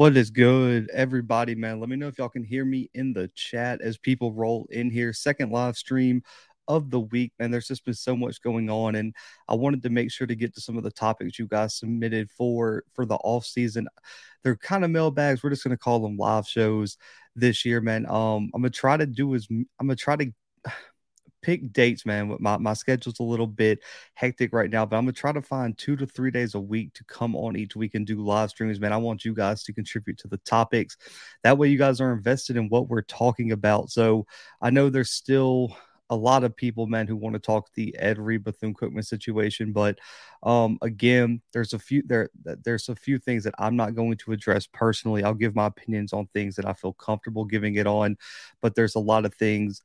What is good, everybody, man? Let me know if y'all can hear me in the chat as people roll in here. Second live stream of the week, and there's just been so much going on, and I wanted to make sure to get to some of the topics you guys submitted for for the off season. They're kind of mailbags. We're just gonna call them live shows this year, man. Um, I'm gonna try to do as I'm gonna try to pick dates, man. My, my schedule's a little bit hectic right now, but I'm gonna try to find two to three days a week to come on each week and do live streams, man. I want you guys to contribute to the topics. That way, you guys are invested in what we're talking about. So I know there's still a lot of people, man, who want to talk the Ed Reed Bethune Cookman situation, but um, again, there's a few there. There's a few things that I'm not going to address personally. I'll give my opinions on things that I feel comfortable giving it on, but there's a lot of things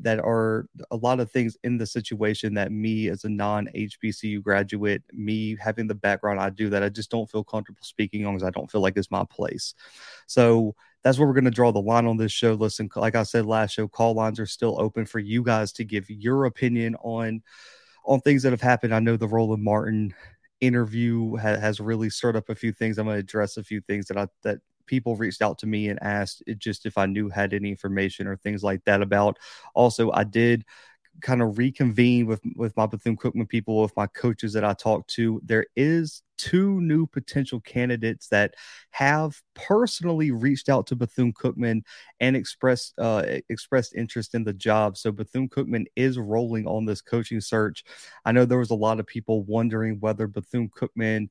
that are a lot of things in the situation that me as a non HBCU graduate, me having the background I do that I just don't feel comfortable speaking on because I don't feel like it's my place. So that's where we're going to draw the line on this show. Listen, like I said last show, call lines are still open for you guys to give your opinion on on things that have happened. I know the Roland Martin interview ha- has really stirred up a few things. I'm going to address a few things that I that people reached out to me and asked just if I knew had any information or things like that about. Also, I did kind of reconvene with with my Bethune Cookman people, with my coaches that I talked to. There is two new potential candidates that have personally reached out to Bethune Cookman and expressed uh, expressed interest in the job. So Bethune Cookman is rolling on this coaching search. I know there was a lot of people wondering whether Bethune Cookman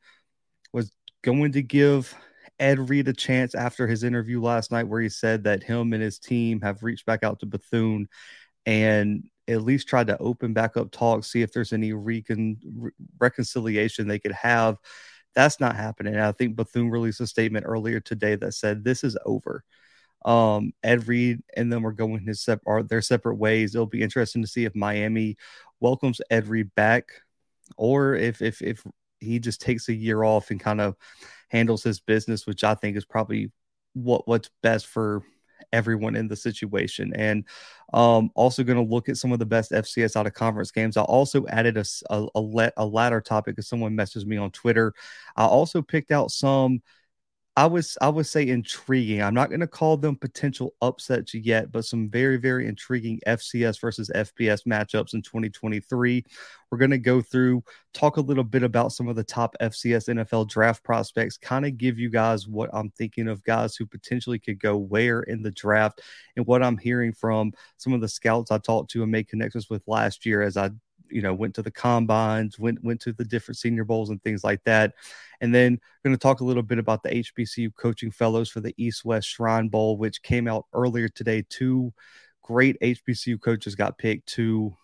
was going to give Ed Reed a chance after his interview last night, where he said that him and his team have reached back out to Bethune and at least tried to open back up talks, see if there's any recon- re- reconciliation they could have. That's not happening. I think Bethune released a statement earlier today that said this is over. Um, Ed Reed and them are going his sep- are their separate ways. It'll be interesting to see if Miami welcomes Ed Reed back, or if if if he just takes a year off and kind of handles his business, which I think is probably what what's best for everyone in the situation. And um, also going to look at some of the best FCS out of conference games. I also added a, a, a, a ladder topic as someone messaged me on Twitter. I also picked out some I was I would say intriguing. I'm not going to call them potential upsets yet, but some very very intriguing FCS versus FBS matchups in 2023. We're going to go through talk a little bit about some of the top FCS NFL draft prospects, kind of give you guys what I'm thinking of guys who potentially could go where in the draft and what I'm hearing from some of the scouts I talked to and made connections with last year as I you know went to the combines went went to the different senior bowls and things like that and then going to talk a little bit about the hbcu coaching fellows for the east west shrine bowl which came out earlier today two great hbcu coaches got picked to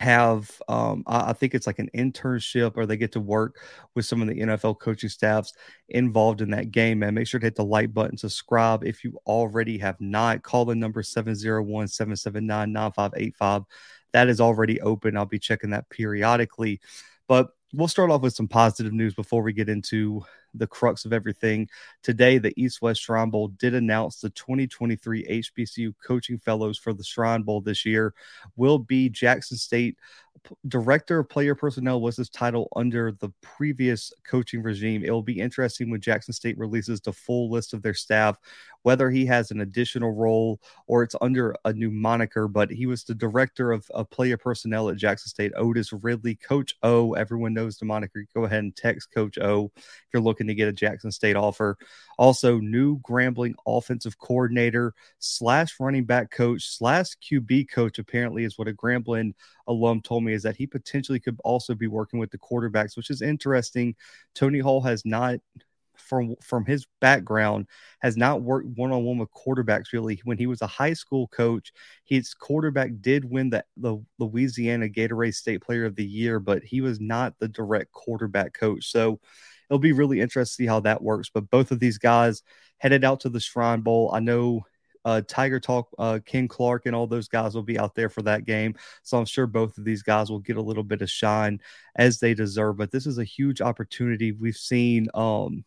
have um, I, think it's like an internship or they get to work with some of the NFL coaching staffs involved in that game, man. Make sure to hit the like button, subscribe if you already have not. Call the number 701 779 9585 that is already open. I'll be checking that periodically. But we'll start off with some positive news before we get into the crux of everything. Today, the East West Shrine Bowl did announce the 2023 HBCU coaching fellows for the Shrine Bowl this year will be Jackson State Director of Player Personnel was his title under the previous coaching regime. It will be interesting when Jackson State releases the full list of their staff, whether he has an additional role or it's under a new moniker. But he was the director of, of player personnel at Jackson State, Otis Ridley. Coach O, everyone knows the moniker. Go ahead and text Coach O if you're looking to get a Jackson State offer. Also, new Grambling offensive coordinator slash running back coach slash QB coach apparently is what a Grambling alum told me is that he potentially could also be working with the quarterbacks, which is interesting. Tony Hull has not from from his background has not worked one on one with quarterbacks really. When he was a high school coach, his quarterback did win the, the Louisiana Gatorade State Player of the Year, but he was not the direct quarterback coach. So it'll be really interesting to see how that works. But both of these guys headed out to the Shrine Bowl. I know uh, Tiger Talk, uh, Ken Clark, and all those guys will be out there for that game. So I'm sure both of these guys will get a little bit of shine as they deserve. But this is a huge opportunity. We've seen um,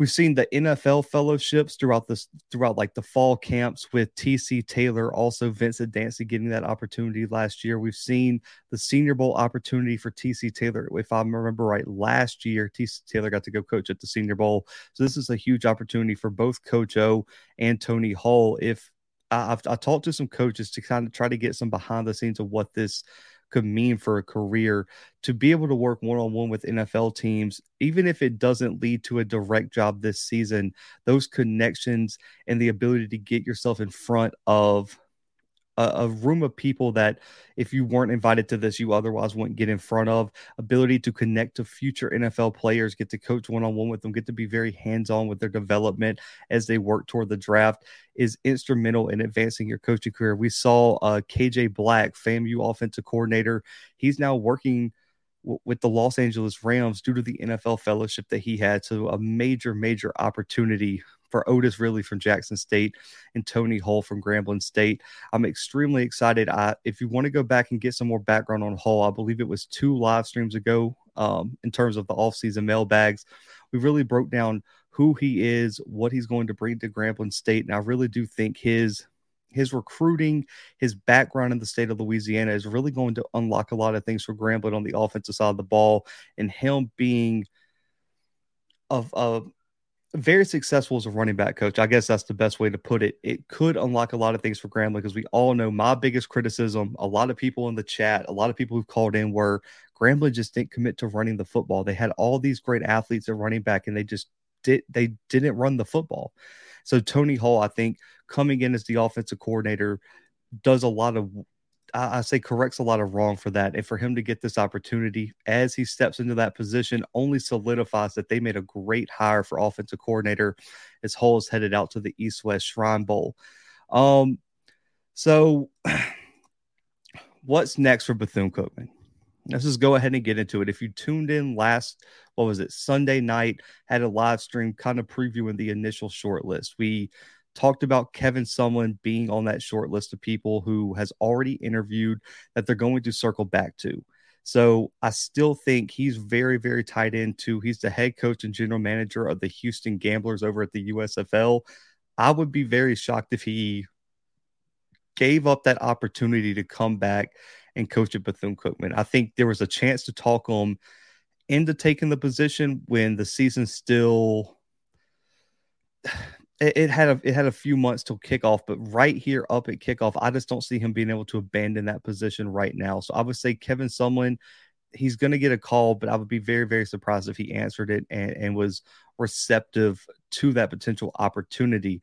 We've seen the NFL fellowships throughout this throughout like the fall camps with TC Taylor, also Vincent Dancy getting that opportunity last year. We've seen the Senior Bowl opportunity for TC Taylor. If I remember right, last year TC Taylor got to go coach at the Senior Bowl. So this is a huge opportunity for both Coach O and Tony Hull. If I've I talked to some coaches to kind of try to get some behind the scenes of what this could mean for a career to be able to work one on one with NFL teams, even if it doesn't lead to a direct job this season, those connections and the ability to get yourself in front of a, a, room of people that if you weren't invited to this, you otherwise wouldn't get in front of. Ability to connect to future NFL players, get to coach one on one with them, get to be very hands on with their development as they work toward the draft is instrumental in advancing your coaching career. We saw uh, KJ Black, FAMU offensive coordinator. He's now working with the Los Angeles Rams due to the NFL fellowship that he had. So a major, major opportunity for Otis Ridley from Jackson State and Tony Hull from Grambling State. I'm extremely excited. I, if you want to go back and get some more background on Hull, I believe it was two live streams ago um, in terms of the offseason mailbags. We really broke down who he is, what he's going to bring to Grambling State. And I really do think his his recruiting, his background in the state of Louisiana is really going to unlock a lot of things for Grambling on the offensive side of the ball. And him being of a very successful as a running back coach. I guess that's the best way to put it. It could unlock a lot of things for Grambling because we all know my biggest criticism. A lot of people in the chat, a lot of people who've called in were Grambling just didn't commit to running the football. They had all these great athletes at running back, and they just did they didn't run the football. So Tony Hull, I think, coming in as the offensive coordinator, does a lot of I, say corrects a lot of wrong for that. And for him to get this opportunity as he steps into that position only solidifies that they made a great hire for offensive coordinator as Hull is headed out to the East West Shrine Bowl. Um, so what's next for Bethune Cookman? Let's just go ahead and get into it. If you tuned in last, what was it, Sunday night, had a live stream kind of previewing the initial short list. We talked about Kevin Sumlin being on that short list of people who has already interviewed that they're going to circle back to. So I still think he's very, very tied into. He's the head coach and general manager of the Houston Gamblers over at the USFL. I would be very shocked if he gave up that opportunity to come back and coach at Bethune Cookman. I think there was a chance to talk him into taking the position when the season still it, it, had a it had a few months till kickoff, but right here up at kickoff, I just don't see him being able to abandon that position right now. So I would say Kevin Sumlin, he's going to get a call, but I would be very very surprised if he answered it and, and was receptive to that potential opportunity.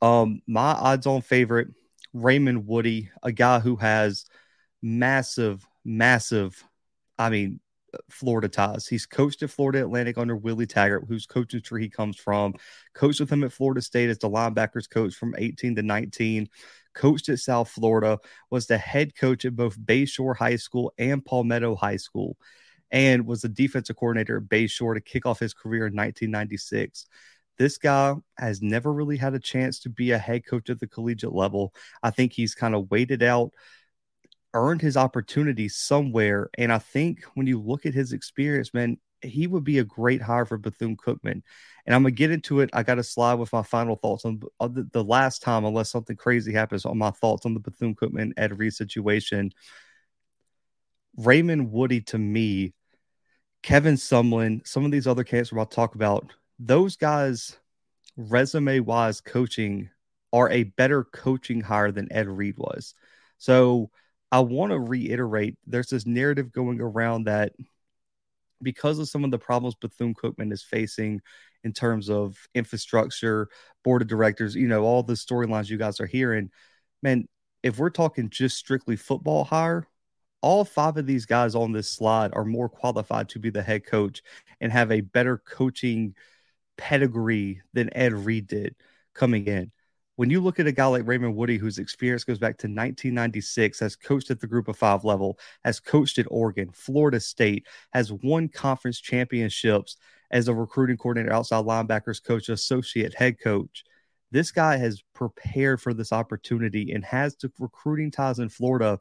Um, my odds-on favorite, Raymond Woodie, a guy who has massive, massive, I mean, Florida ties. He's coached at Florida Atlantic under Willie Taggart, whose coaching tree he comes from. Coached with him at Florida State as the linebackers coach from 18 to 19. Coached at South Florida, was the head coach at both Bayshore High School and Palmetto High School, and was the defensive coordinator at Bayshore to kick off his career in 1996. This guy has never really had a chance to be a head coach at the collegiate level. I think he's kind of waited out earned his opportunity somewhere. And I think when you look at his experience, man, he would be a great hire for Bethune Cookman. And I'm gonna get into it. I got to slide with my final thoughts on the, the, last time, unless something crazy happens, on my thoughts on the Bethune Cookman Ed Reed situation. Raymond Woodie to me, Kevin Sumlin, some of these other camps we're about to talk about, those guys, resume wise, coaching are a better coaching hire than Ed Reed was. So I want to reiterate there's this narrative going around that because of some of the problems Bethune Cookman is facing in terms of infrastructure, board of directors, you know, all the storylines you guys are hearing, man, if we're talking just strictly football hire, all five of these guys on this slide are more qualified to be the head coach and have a better coaching pedigree than Ed Reed did coming in when you look at a guy like Raymond Woodie, whose experience goes back to 1996, has coached at the group of five level, has coached at Oregon, Florida State, has won conference championships as a recruiting coordinator, outside linebackers coach, associate head coach. This guy has prepared for this opportunity and has the recruiting ties in Florida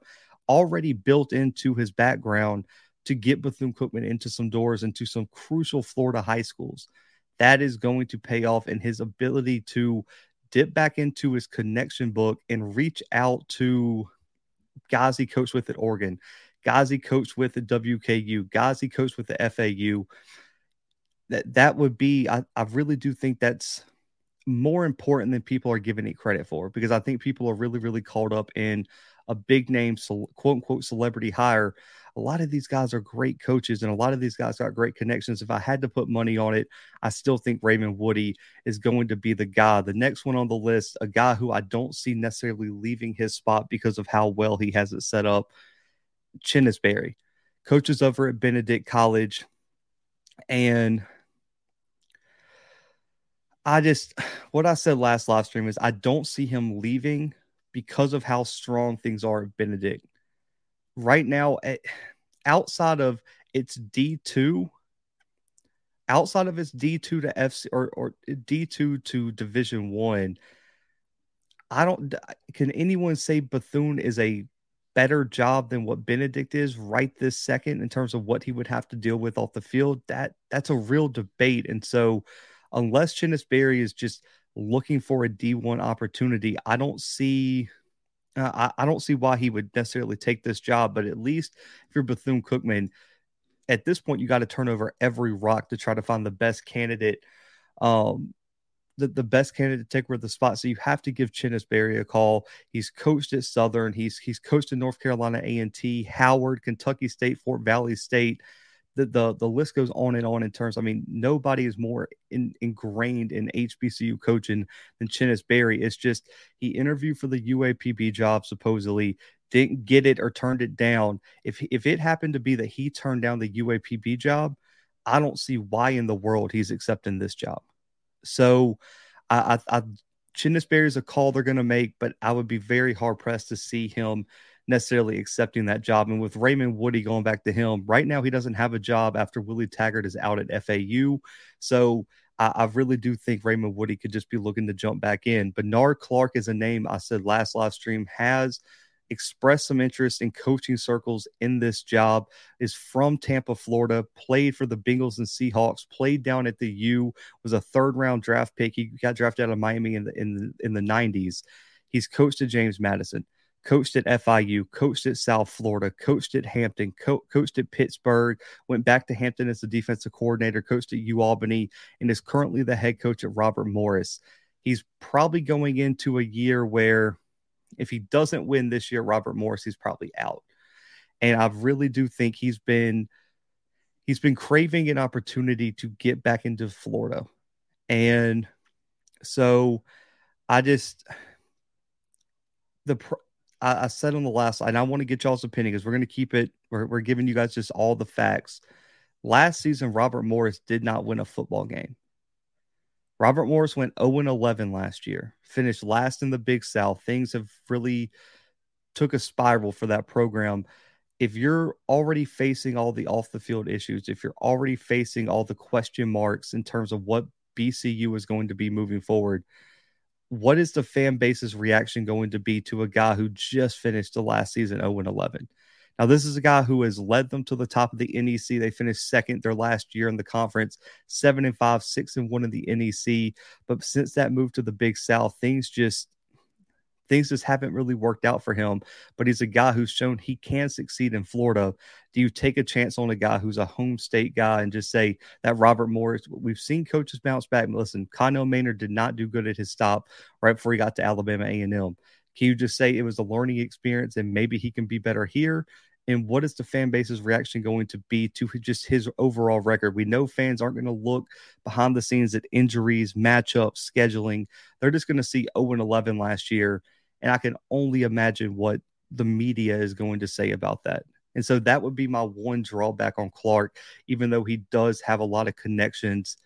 already built into his background to get Bethune Cookman into some doors into some crucial Florida high schools that is going to pay off in his ability to dip back into his connection book and reach out to guys he coached with at Oregon, guys he coached with at WKU, guys he coached with the FAU. That that would be, I, I really do think that's more important than people are giving it credit for because I think people are really, really caught up in a big name, quote unquote, celebrity hire a lot of these guys are great coaches and a lot of these guys got great connections. If I had to put money on it, I still think Raymond Woodie is going to be the guy. The next one on the list, a guy who I don't see necessarily leaving his spot because of how well he has it set up, Chennis Berry, coaches over at Benedict College. And I just, what I said last live stream is I don't see him leaving because of how strong things are at Benedict right now, eh, outside of its D2, outside of its D2 to FC or, or D2 to Division One, I, I don't. Can anyone say Bethune is a better job than what Benedict is right this second in terms of what he would have to deal with off the field? That that's a real debate, and so unless Chennis Berry is just looking for a D1 opportunity, I don't see uh, I, I, don't see why he would necessarily take this job, but at least if you're Bethune Cookman, at this point, you got to turn over every rock to try to find the best candidate, um, the, the best candidate to take over the spot. So you have to give Chennis Berry a call. He's coached at Southern. He's he's coached in North Carolina A and T, Howard, Kentucky State, Fort Valley State the, the the list goes on and on in terms. I mean, nobody is more in, ingrained in HBCU coaching than Chennis Berry. It's just he interviewed for the UAPB job supposedly, didn't get it or turned it down. If if it happened to be that he turned down the UAPB job, I don't see why in the world he's accepting this job. So, I, I, I Chennis Berry is a call they're going to make, but I would be very hard pressed to see him necessarily accepting that job. And with Raymond Woodie going back to him, right now he doesn't have a job after Willie Taggart is out at FAU. So I, I really do think Raymond Woodie could just be looking to jump back in. Bernard Clark is a name I said last live stream has expressed some interest in coaching circles in this job is from Tampa, Florida, played for the Bengals and Seahawks, played down at the U, was a third round draft pick. He got drafted out of Miami in the in the, in the 90s. He's coached at James Madison coached at FIU, coached at South Florida, coached at Hampton, co- coached at Pittsburgh, went back to Hampton as the defensive coordinator, coached at U Albany, and is currently the head coach at Robert Morris. He's probably going into a year where if he doesn't win this year, Robert Morris, he's probably out. And I really do think he's been he's been craving an opportunity to get back into Florida. And so I just the I, I said on the last, and I want to get y'all's opinion because we're going to keep it. We're, we're giving you guys just all the facts. Last season, Robert Morris did not win a football game. Robert Morris went 0 11 last year, finished last in the Big South. Things have really took a spiral for that program. If you're already facing all the off the field issues, if you're already facing all the question marks in terms of what BCU is going to be moving forward, what is the fan base's reaction going to be to a guy who just finished the last season 0 11? Now, this is a guy who has led them to the top of the NEC. They finished second their last year in the conference, seven and five, six and one in the NEC. But since that move to the Big South, things just things just haven't really worked out for him. But he's a guy who's shown he can succeed in Florida. Do you take a chance on a guy who's a home state guy and just say that Robert Morris? We've seen coaches bounce back. Listen, Connell Maynard did not do good at his stop right before he got to Alabama A&M. Can you just say it was a learning experience and maybe he can be better here? and what is the fan base's reaction going to be to just his overall record? We know fans aren't going to look behind the scenes at injuries, matchups, scheduling. They're just going to see 0 11 last year and I can only imagine what the media is going to say about that. And so that would be my one drawback on Clark, even though he does have a lot of connections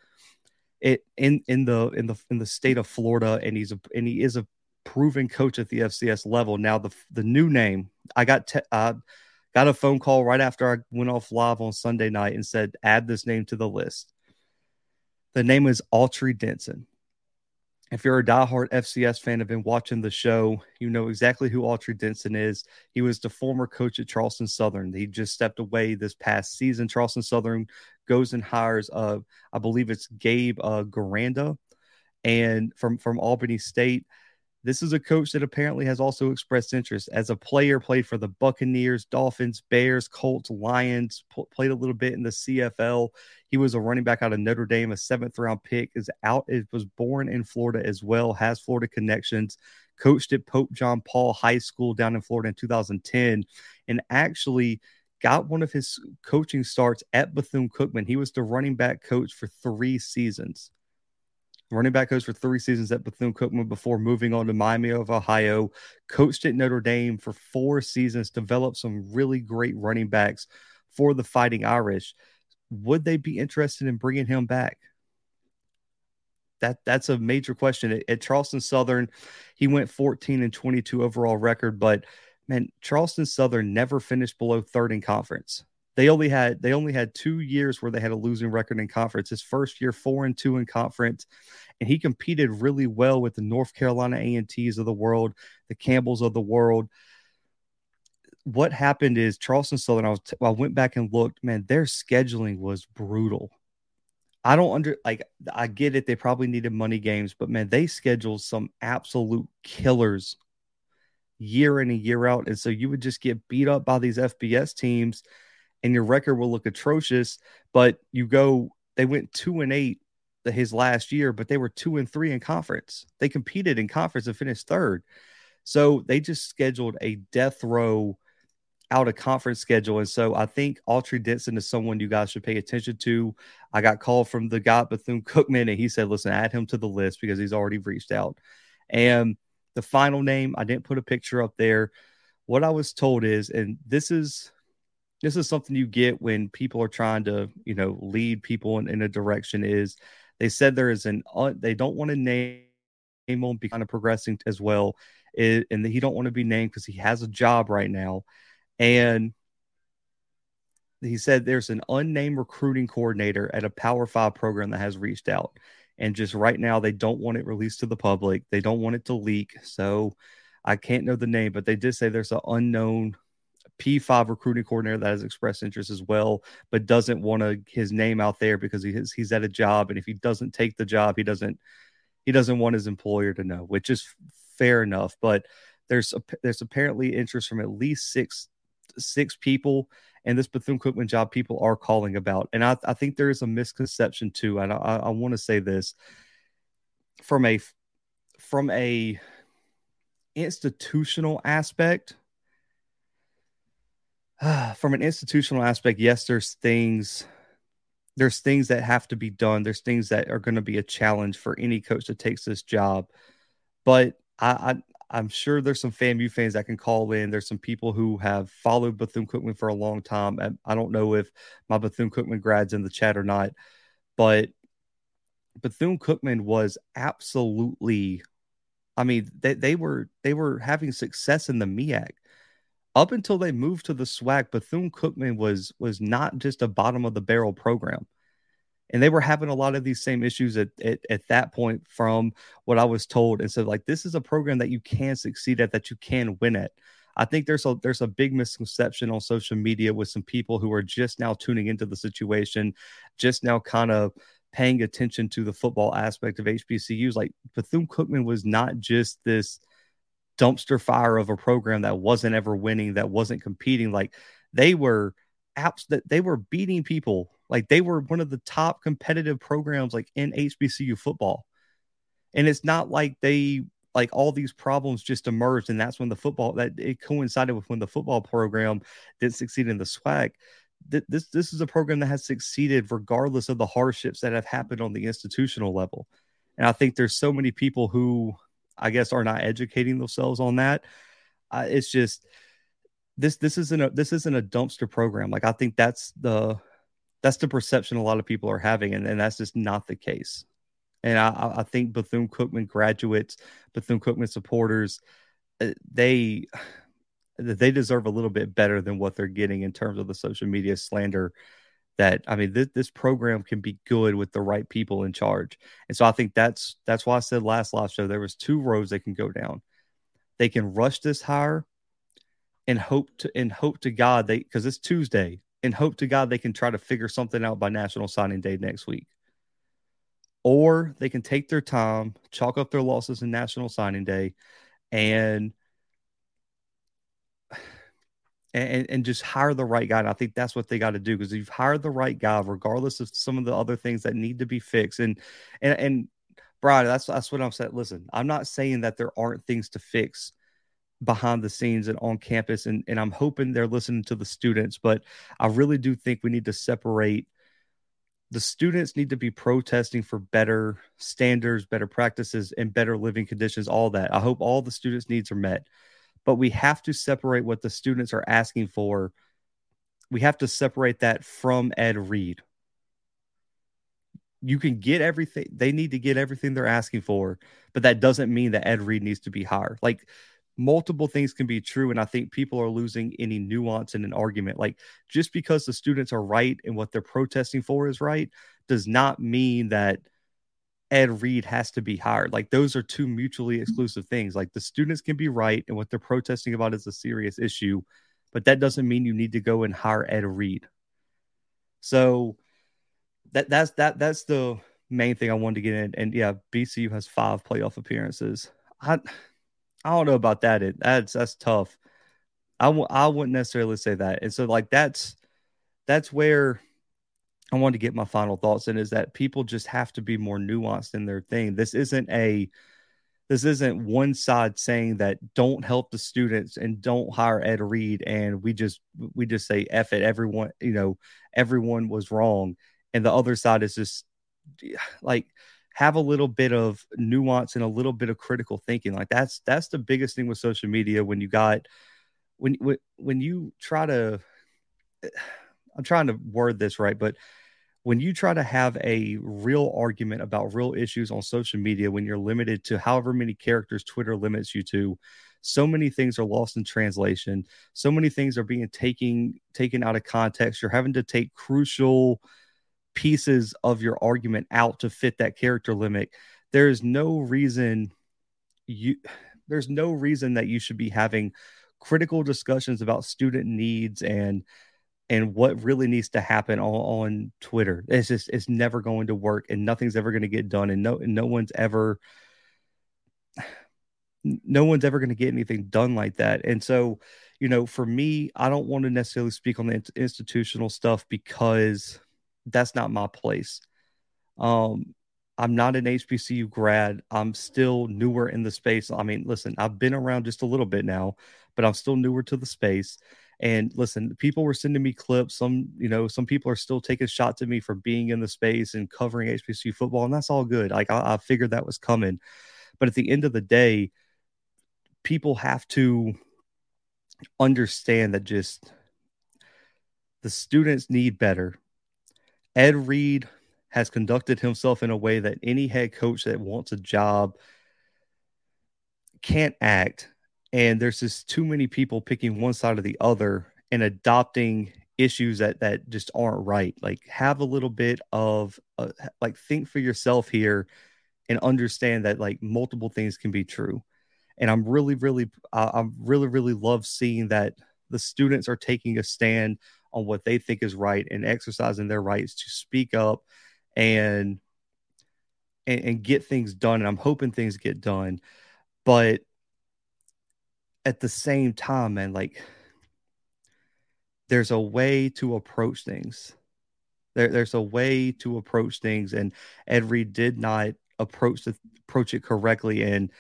it, in in the in the in the state of Florida, and he's a and he is a proven coach at the FCS level. Now the the new name I got te- got a phone call right after I went off live on Sunday night and said add this name to the list. The name is Autry Denson. If you're a diehard FCS fan, have been watching the show, you know exactly who Autry Denson is. He was the former coach at Charleston Southern. He just stepped away this past season. Charleston Southern goes and hires, uh, I believe it's Gabe uh, Giardina, and from from Albany State. This is a coach that apparently has also expressed interest as a player, played for the Buccaneers, Dolphins, Bears, Colts, Lions, p- played a little bit in the CFL. He was a running back out of Notre Dame, a seventh round pick, is out, it was born in Florida as well, has Florida connections, coached at Pope John Paul High School down in Florida in 2010, and actually got one of his coaching starts at Bethune Cookman. He was the running back coach for three seasons running back coach for three seasons at Bethune Cookman before moving on to Miami of Ohio, coached at Notre Dame for four seasons, developed some really great running backs for the Fighting Irish. Would they be interested in bringing him back? That that's a major question. At, at Charleston Southern, he went 14 and 22 overall record, but man, Charleston Southern never finished below third in conference. They only had they only had two years where they had a losing record in conference. His first year, four and two in conference, and he competed really well with the North Carolina A and T's of the world, the Campbells of the world. What happened is Charleston Southern. I was t- I went back and looked. Man, their scheduling was brutal. I don't under like I get it. They probably needed money games, but man, they scheduled some absolute killers year in and year out, and so you would just get beat up by these FBS teams and your record will look atrocious. But you go, they went two and eight his last year, but they were two and three in conference. They competed in conference and finished third. So they just scheduled a death row out of conference schedule. And so I think Autry Denson is someone you guys should pay attention to. I got called from the guy Bethune Cookman, and he said, listen, add him to the list because he's already reached out. And the final name, I didn't put a picture up there. What I was told is, and this is this is something you get when people are trying to you know lead people in, in a direction is they said there is an uh, they don't want to name him be kind of progressing as well it, and he don't want to be named because he has a job right now and he said there's an unnamed recruiting coordinator at a power five program that has reached out and just right now they don't want it released to the public they don't want it to leak so i can't know the name but they did say there's an unknown P5 recruiting coordinator that has expressed interest as well, but doesn't want to his name out there because he has, he's at a job, and if he doesn't take the job, he doesn't he doesn't want his employer to know, which is fair enough. But there's a, there's apparently interest from at least six six people, and this Bethune Cookman job people are calling about, and I, I think there is a misconception too, and I, I want to say this from a from a institutional aspect from an institutional aspect, yes, there's things there's things that have to be done. There's things that are going to be a challenge for any coach that takes this job. But I, I am sure there's some FAMU fans that can call in. There's some people who have followed Bethune Cookman for a long time. I, I don't know if my Bethune Cookman grads in the chat or not, but Bethune Cookman was absolutely. I mean, they, they were they were having success in the MEAC up until they moved to the SWAC, Bethune Cookman was was not just a bottom of the barrel program. And they were having a lot of these same issues at, at, at that point from what I was told. And so like this is a program that you can succeed at, that you can win at. I think there's a there's a big misconception on social media with some people who are just now tuning into the situation, just now kind of paying attention to the football aspect of HBCUs. Like Bethune Cookman was not just this dumpster fire of a program that wasn't ever winning, that wasn't competing. Like they were apps that they were beating people. Like they were one of the top competitive programs like in HBCU football. And it's not like they like all these problems just emerged and that's when the football that it coincided with when the football program didn't succeed in the SWAC This this is a program that has succeeded regardless of the hardships that have happened on the institutional level. And I think there's so many people who I guess, are not educating themselves on that. Uh, it's just this this isn't a this isn't a dumpster program. Like I think that's the that's the perception a lot of people are having, and, and that's just not the case. And I, I think Bethune Cookman graduates, Bethune Cookman supporters, uh, they they deserve a little bit better than what they're getting in terms of the social media slander that I mean, this, this program can be good with the right people in charge. And so I think that's that's why I said last live show there was two roads they can go down. They can rush this hire and hope to and hope to God they because it's Tuesday and hope to God they can try to figure something out by National Signing Day next week. Or they can take their time, chalk up their losses in National Signing Day, and and, and just hire the right guy. And I think that's what they got to do because you've hired the right guy, regardless of some of the other things that need to be fixed. And and and Brian, that's that's what I'm saying. Listen, I'm not saying that there aren't things to fix behind the scenes and on campus, and and I'm hoping they're listening to the students, but I really do think we need to separate. The students need to be protesting for better standards, better practices, and better living conditions. All that. I hope all the students' needs are met but we have to separate what the students are asking for. We have to separate that from Ed Reed. You can get everything they need to get everything they're asking for, but that doesn't mean that Ed Reed needs to be higher. Like multiple things can be true, and I think people are losing any nuance in an argument. Like just because the students are right and what they're protesting for is right does not mean that Ed Reed has to be hired. Like those are two mutually mm. exclusive things. Like the students can be right and what they're protesting about is a serious issue, but that doesn't mean you need to go and hire Ed Reed. So that that's that that's the main thing I wanted to get in. And yeah, BCU has five playoff appearances. I I don't know about that. It that's that's tough. I w- I wouldn't necessarily say that. And so like that's that's where I wanted to get my final thoughts in is that people just have to be more nuanced in their thing. This isn't a this isn't one side saying that don't help the students and don't hire Ed Reed and we just we just say F it everyone you know everyone was wrong and the other side is just like have a little bit of nuance and a little bit of critical thinking like that's that's the biggest thing with social media when you got when when, when you try to I'm trying to word this right but when you try to have a real argument about real issues on social media, when you're limited to however many characters Twitter limits you to, so many things are lost in translation. So many things are being taken taken out of context. You're having to take crucial pieces of your argument out to fit that character limit. There is no reason you there's no reason that you should be having critical discussions about student needs and and what really needs to happen on, on Twitter. It's just it's never going to work and nothing's ever going to get done and no and no one's ever no one's ever going to get anything done like that. And so, you know, for me, I don't want to necessarily speak on the institutional stuff because that's not my place. Um I'm not an HBCU grad. I'm still newer in the space. I mean, listen, I've been around just a little bit now, but I'm still newer to the space. And listen, people were sending me clips. Some, you know, some people are still taking shots at me for being in the space and covering HBCU football, and that's all good. Like I, I figured that was coming, but at the end of the day, people have to understand that just the students need better. Ed Reed has conducted himself in a way that any head coach that wants a job can't act and there's just too many people picking one side or the other and adopting issues that that just aren't right. Like have a little bit of uh, like think for yourself here and understand that like multiple things can be true. And i'm really really i'm really really love seeing that the students are taking a stand on what they think is right and exercising their rights to speak up and and, and get things done and i'm hoping things get done. But at the same time, man, like there's a way to approach things. There, there's a way to approach things, and Ed Reed did not approach the, approach it correctly. And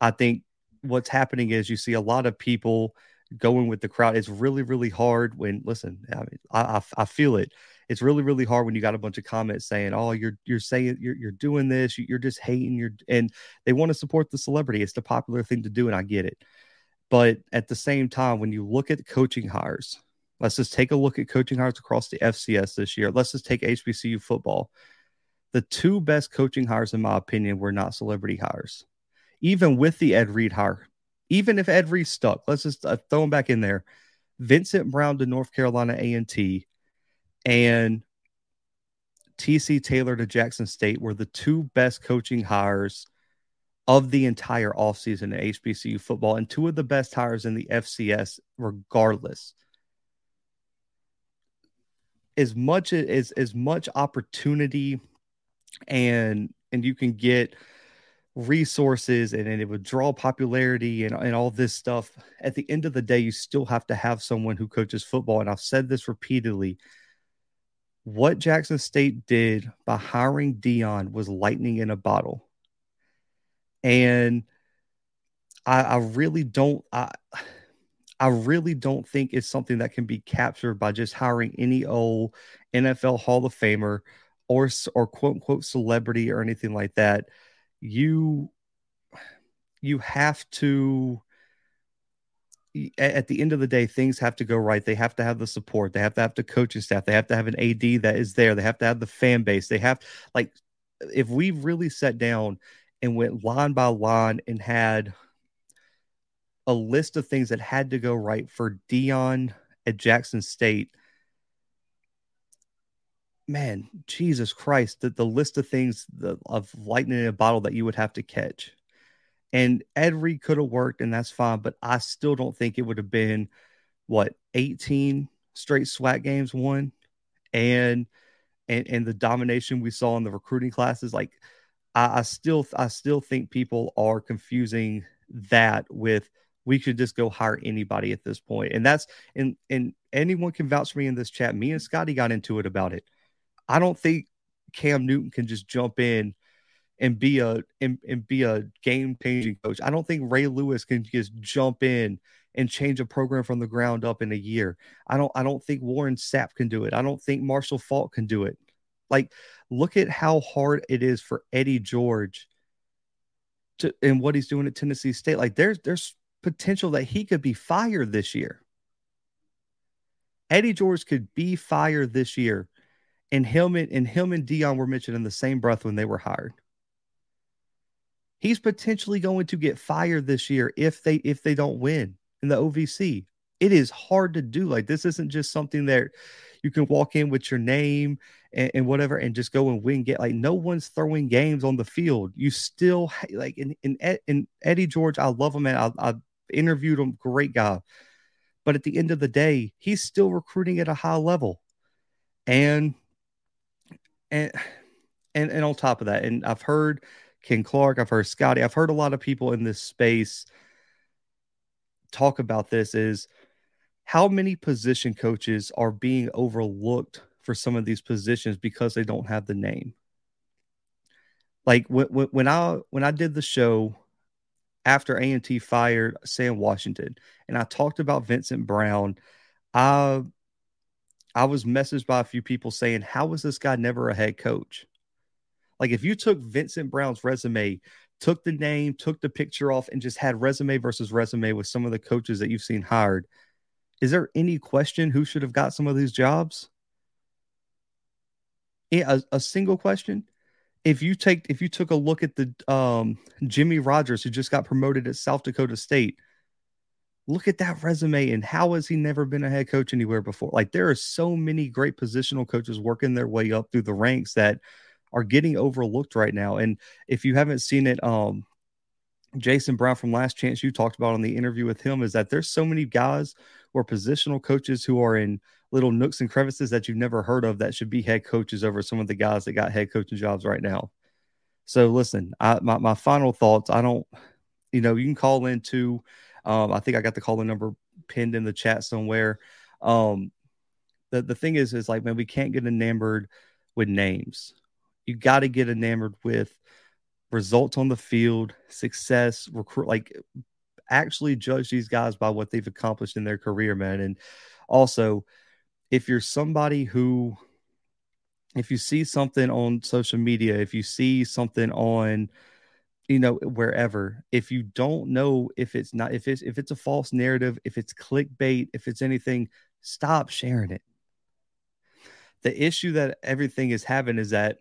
I think what's happening is you see a lot of people going with the crowd. It's really, really hard when listen. I mean, I, I, I feel it. It's really, really hard when you got a bunch of comments saying, "Oh, you're you're saying you're you're doing this. You're just hating. You're and they want to support the celebrity. It's the popular thing to do, and I get it. But at the same time, when you look at coaching hires, let's just take a look at coaching hires across the FCS this year. Let's just take HBCU football. The two best coaching hires, in my opinion, were not celebrity hires. Even with the Ed Reed hire, even if Ed Reed stuck, let's just uh, throw him back in there. Vincent Brown to North Carolina A&T And TC Taylor to Jackson State were the two best coaching hires of the entire offseason in HBCU football and two of the best hires in the FCS, regardless. As much as as much opportunity and and you can get resources and, and it would draw popularity and, and all this stuff. At the end of the day, you still have to have someone who coaches football. And I've said this repeatedly. What Jackson State did by hiring Deion was lightning in a bottle. And I, I really don't I I really don't think it's something that can be captured by just hiring any old NFL Hall of Famer or or quote unquote celebrity or anything like that. You you have to at the end of the day things have to go right. They have to have the support. They have to have the coaching staff. They have to have an ad that is there. They have to have the fan base. They have like if we really sat down and went line by line and had a list of things that had to go right for Deion at Jackson State man, Jesus Christ, the, the list of things the, of lightning in a bottle that you would have to catch. And Ed Reed could have worked, and that's fine, but I still don't think it would have been what 18 straight SWAC games won, and and and the domination we saw in the recruiting classes. Like, I, I still I still think people are confusing that with we should just go hire anybody at this point, and that's and and anyone can vouch for me in this chat. Me and Scotty got into it about it I don't think Cam Newton can just jump in and be a and, and be a game changing coach. I don't think Ray Lewis can just jump in and change a program from the ground up in a year. I don't I don't think Warren Sapp can do it. I don't think Marshall Faulk can do it. Like look at how hard it is for Eddie George to and what he's doing at Tennessee State. Like there's there's potential that he could be fired this year. Eddie George could be fired this year and Hillman and, and Deion were mentioned in the same breath when they were hired. He's potentially going to get fired this year if they if they don't win in the OVC. It is hard to do. Like this isn't just something that you can walk in with your name and, and whatever and just go and win. Get like no one's throwing games on the field. You still like in in, in Eddie George. I love him, man. I, I interviewed him. Great guy. But at the end of the day, he's still recruiting at a high level. And and and and on top of that, and I've heard Ken Clark, I've heard Scotty, I've heard a lot of people in this space talk about this is how many position coaches are being overlooked for some of these positions because they don't have the name. Like when, when I when I did the show after A&T fired Sam Washington and I talked about Vincent Brown, I I was messaged by a few people saying, How was this guy never a head coach? Like, if you took Vincent Brown's resume, took the name, took the picture off, and just had resume versus resume with some of the coaches that you've seen hired, is there any question who should have got some of these jobs? A, a single question. If you take if you took a look at the um, Jimmy Rogers who just got promoted at South Dakota State, look at that resume and how has he never been a head coach anywhere before? Like there are so many great positional coaches working their way up through the ranks that are getting overlooked right now. And if you haven't seen it, um, Jason Brown from Last Chance U talked about on the interview with him is that there's so many guys or positional coaches who are in little nooks and crevices that you've never heard of that should be head coaches over some of the guys that got head coaching jobs right now. So listen, I, my, my final thoughts, I don't, you know, you can call into um, I think I got the calling number pinned in the chat somewhere. Um, the the thing is, is like, man, we can't get enamored with names. You got to get enamored with results on the field, success, recruit, like actually judge these guys by what they've accomplished in their career, man. And also, if you're somebody who, if you see something on social media, if you see something on you know wherever if you don't know if it's not if it's if it's a false narrative if it's clickbait if it's anything stop sharing it. The issue that everything is having is that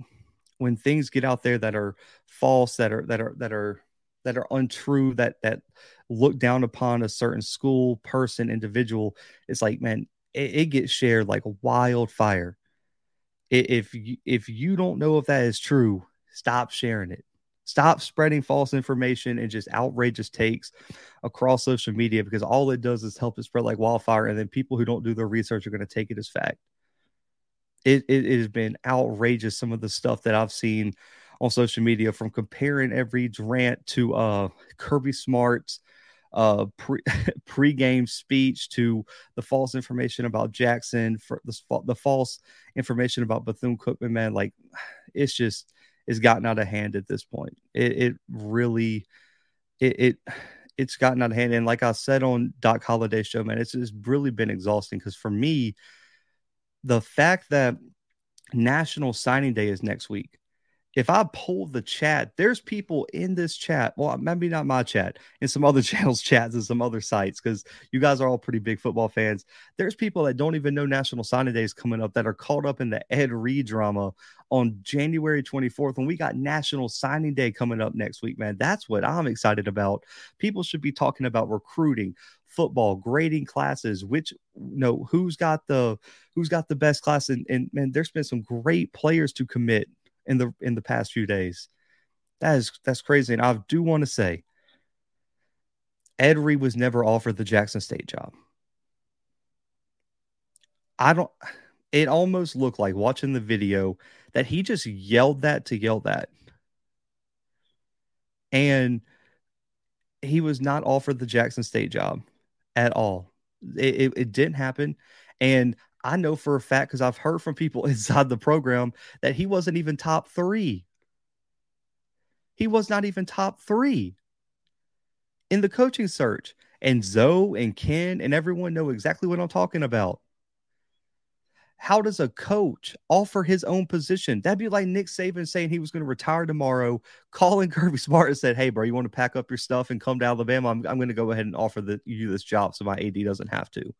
when things get out there that are false that are that are that are that are untrue that that look down upon a certain school person individual it's like man it, it gets shared like wildfire If you, if you don't know if that is true, stop sharing it. Stop spreading false information and just outrageous takes across social media because all it does is help it spread like wildfire. And then people who don't do their research are going to take it as fact. It, it, it has been outrageous, some of the stuff that I've seen on social media from comparing every rant to uh, Kirby Smart's uh, pre pre-game speech to the false information about Jackson for the, the false information about Bethune Cookman. Man, like it's just it's gotten out of hand at this point. It, it really it, it it's gotten out of hand. And like I said on Doc Holiday show, man, it's, it's really been exhausting because for me, the fact that National Signing Day is next week if I pull the chat, there's people in this chat. Well, maybe not my chat, in some other channels' chats and some other sites, because you guys are all pretty big football fans. There's people that don't even know National Signing Day is coming up that are caught up in the Ed Reed drama on January 24th. When we got National Signing Day coming up next week, man, that's what I'm excited about. People should be talking about recruiting, football, grading classes, which you know who's got the who's got the best class, and, and man, there's been some great players to commit in the in the past few days. That is that's crazy. And I do want to say Ed Reed was never offered the Jackson State job. I don't it almost looked like watching the video that he just yelled that to yell that. And he was not offered the Jackson State job at all. It, it, it didn't happen. And I know for a fact because I've heard from people inside the program that he wasn't even top three. He was not even top three in the coaching search. And Zoe and Ken and everyone know exactly what I'm talking about. How does a coach offer his own position? That'd be like Nick Saban saying he was going to retire tomorrow, calling Kirby Smart and said, Hey, bro, you want to pack up your stuff and come to Alabama? I'm, I'm going to go ahead and offer the, you this job so my AD doesn't have to.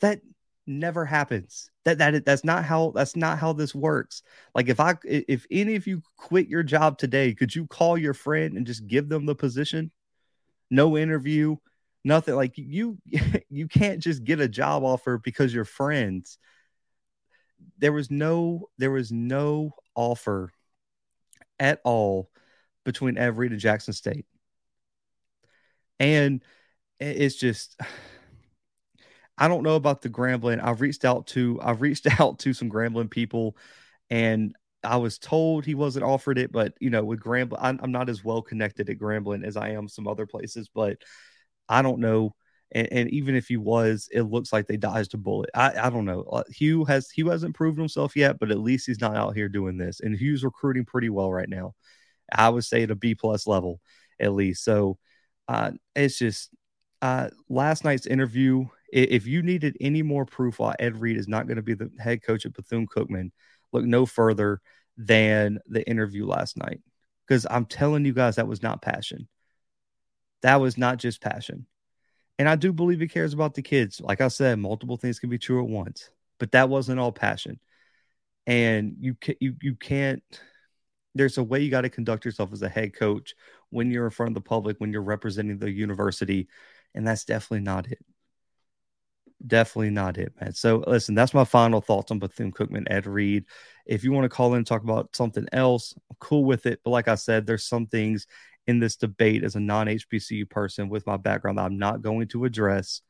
That never happens. That that that's not how that's not how this works. Like if I if any of you quit your job today, could you call your friend and just give them the position? No interview, nothing. Like you you can't just get a job offer because you're friends. There was no there was no offer at all between Ed Reed and Jackson State. And it's just I don't know about the Grambling. I've reached out to I've reached out to some Grambling people, and I was told he wasn't offered it. But you know, with Grambling, I'm, I'm not as well connected at Grambling as I am some other places. But I don't know. And, and, even if he was, it looks like they dodged a bullet. I, I don't know. Uh, Hue has Hue hasn't proven himself yet, but at least he's not out here doing this. And Hue's recruiting pretty well right now. I would say at a B plus level at least. So uh, it's just uh, last night's interview if you needed any more proof why Ed Reed is not going to be the head coach at Bethune Cookman, look no further than the interview last night. Because I'm telling you guys, that was not passion. That was not just passion. And I do believe he cares about the kids. Like I said, multiple things can be true at once, but that wasn't all passion. And you can, you you can't. There's a way you got to conduct yourself as a head coach when you're in front of the public, when you're representing the university, and that's definitely not it definitely not it, man. So listen, that's my final thoughts on Bethune Cookman, Ed Reed. If you want to call in and talk about something else, I'm cool with it. But like I said, there's some things in this debate as a non-HBCU person with my background that I'm not going to address.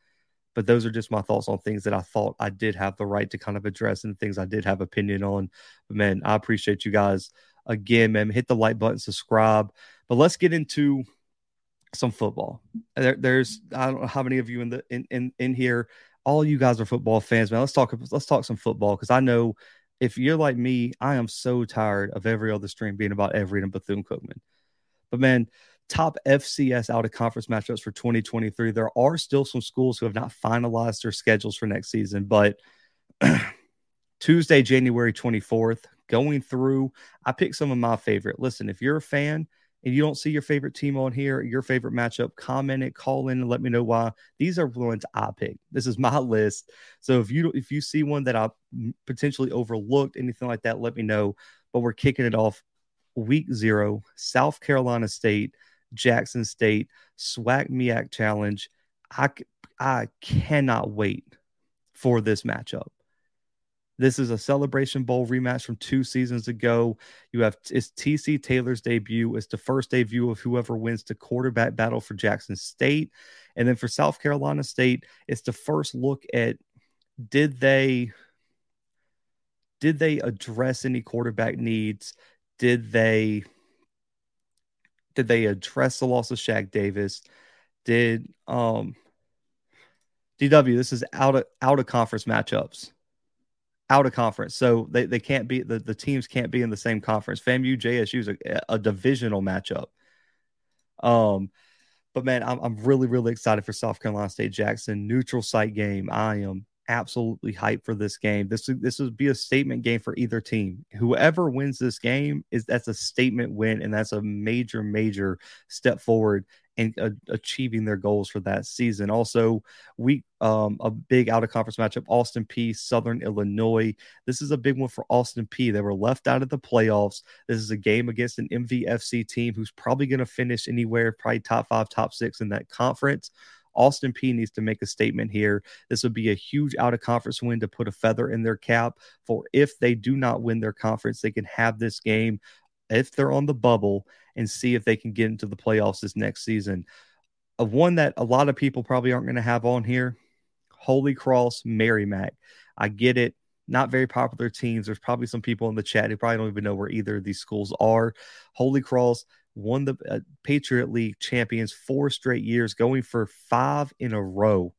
But those are just my thoughts on things that I thought I did have the right to kind of address and things I did have opinion on. But man, I appreciate you guys again, man. Hit the like button, subscribe. But let's get into some football. There, there's I don't know how many of you in the in in, in here all you guys are football fans, man. Let's talk. Let's talk some football because I know if you're like me, I am so tired of every other stream being about Ed Reed and Bethune Cookman. But man, top FCS out of conference matchups for 2023. There are still some schools who have not finalized their schedules for next season, but Tuesday, January 24th, going through, I picked some of my favorite. Listen, if you're a fan and you don't see your favorite team on here, your favorite matchup, comment it, call in, and let me know why. These are ones I picked. This is my list. So if you if you see one that I potentially overlooked, anything like that, let me know. But we're kicking it off week zero, South Carolina State, Jackson State, SWAC MEAC Challenge. I I cannot wait for this matchup. This is a Celebration Bowl rematch from two seasons ago. You have it's TC Taylor's debut. It's the first debut of whoever wins the quarterback battle for Jackson State. And then for South Carolina State, it's the first look at did they did they address any quarterback needs? Did they did they address the loss of Shaq Davis? Did um DW, this is out of out of conference matchups out of conference. So they, they can't be the, the teams can't be in the same conference. FAMU JSU is a, a divisional matchup. Um, but man, I'm, I'm really, really excited for South Carolina State Jackson neutral site game. I am absolutely hyped for this game. This this would be a statement game for either team. Whoever wins this game is that's a statement win, and that's a major, major step forward and uh, achieving their goals for that season. Also, we um, a big out of conference matchup: Austin Peay, Southern Illinois. This is a big one for Austin Peay. They were left out of the playoffs. This is a game against an MVFC team who's probably going to finish anywhere, probably top five, top six in that conference. Austin Peay needs to make a statement here. This would be a huge out of conference win to put a feather in their cap for if they do not win their conference, they can have this game if they're on the bubble and see if they can get into the playoffs this next season. A one that a lot of people probably aren't going to have on here Holy Cross, Merrimack. I get it. Not very popular teams. There's probably some people in the chat who probably don't even know where either of these schools are. Holy Cross won the uh, Patriot League champions four straight years, going for five in a row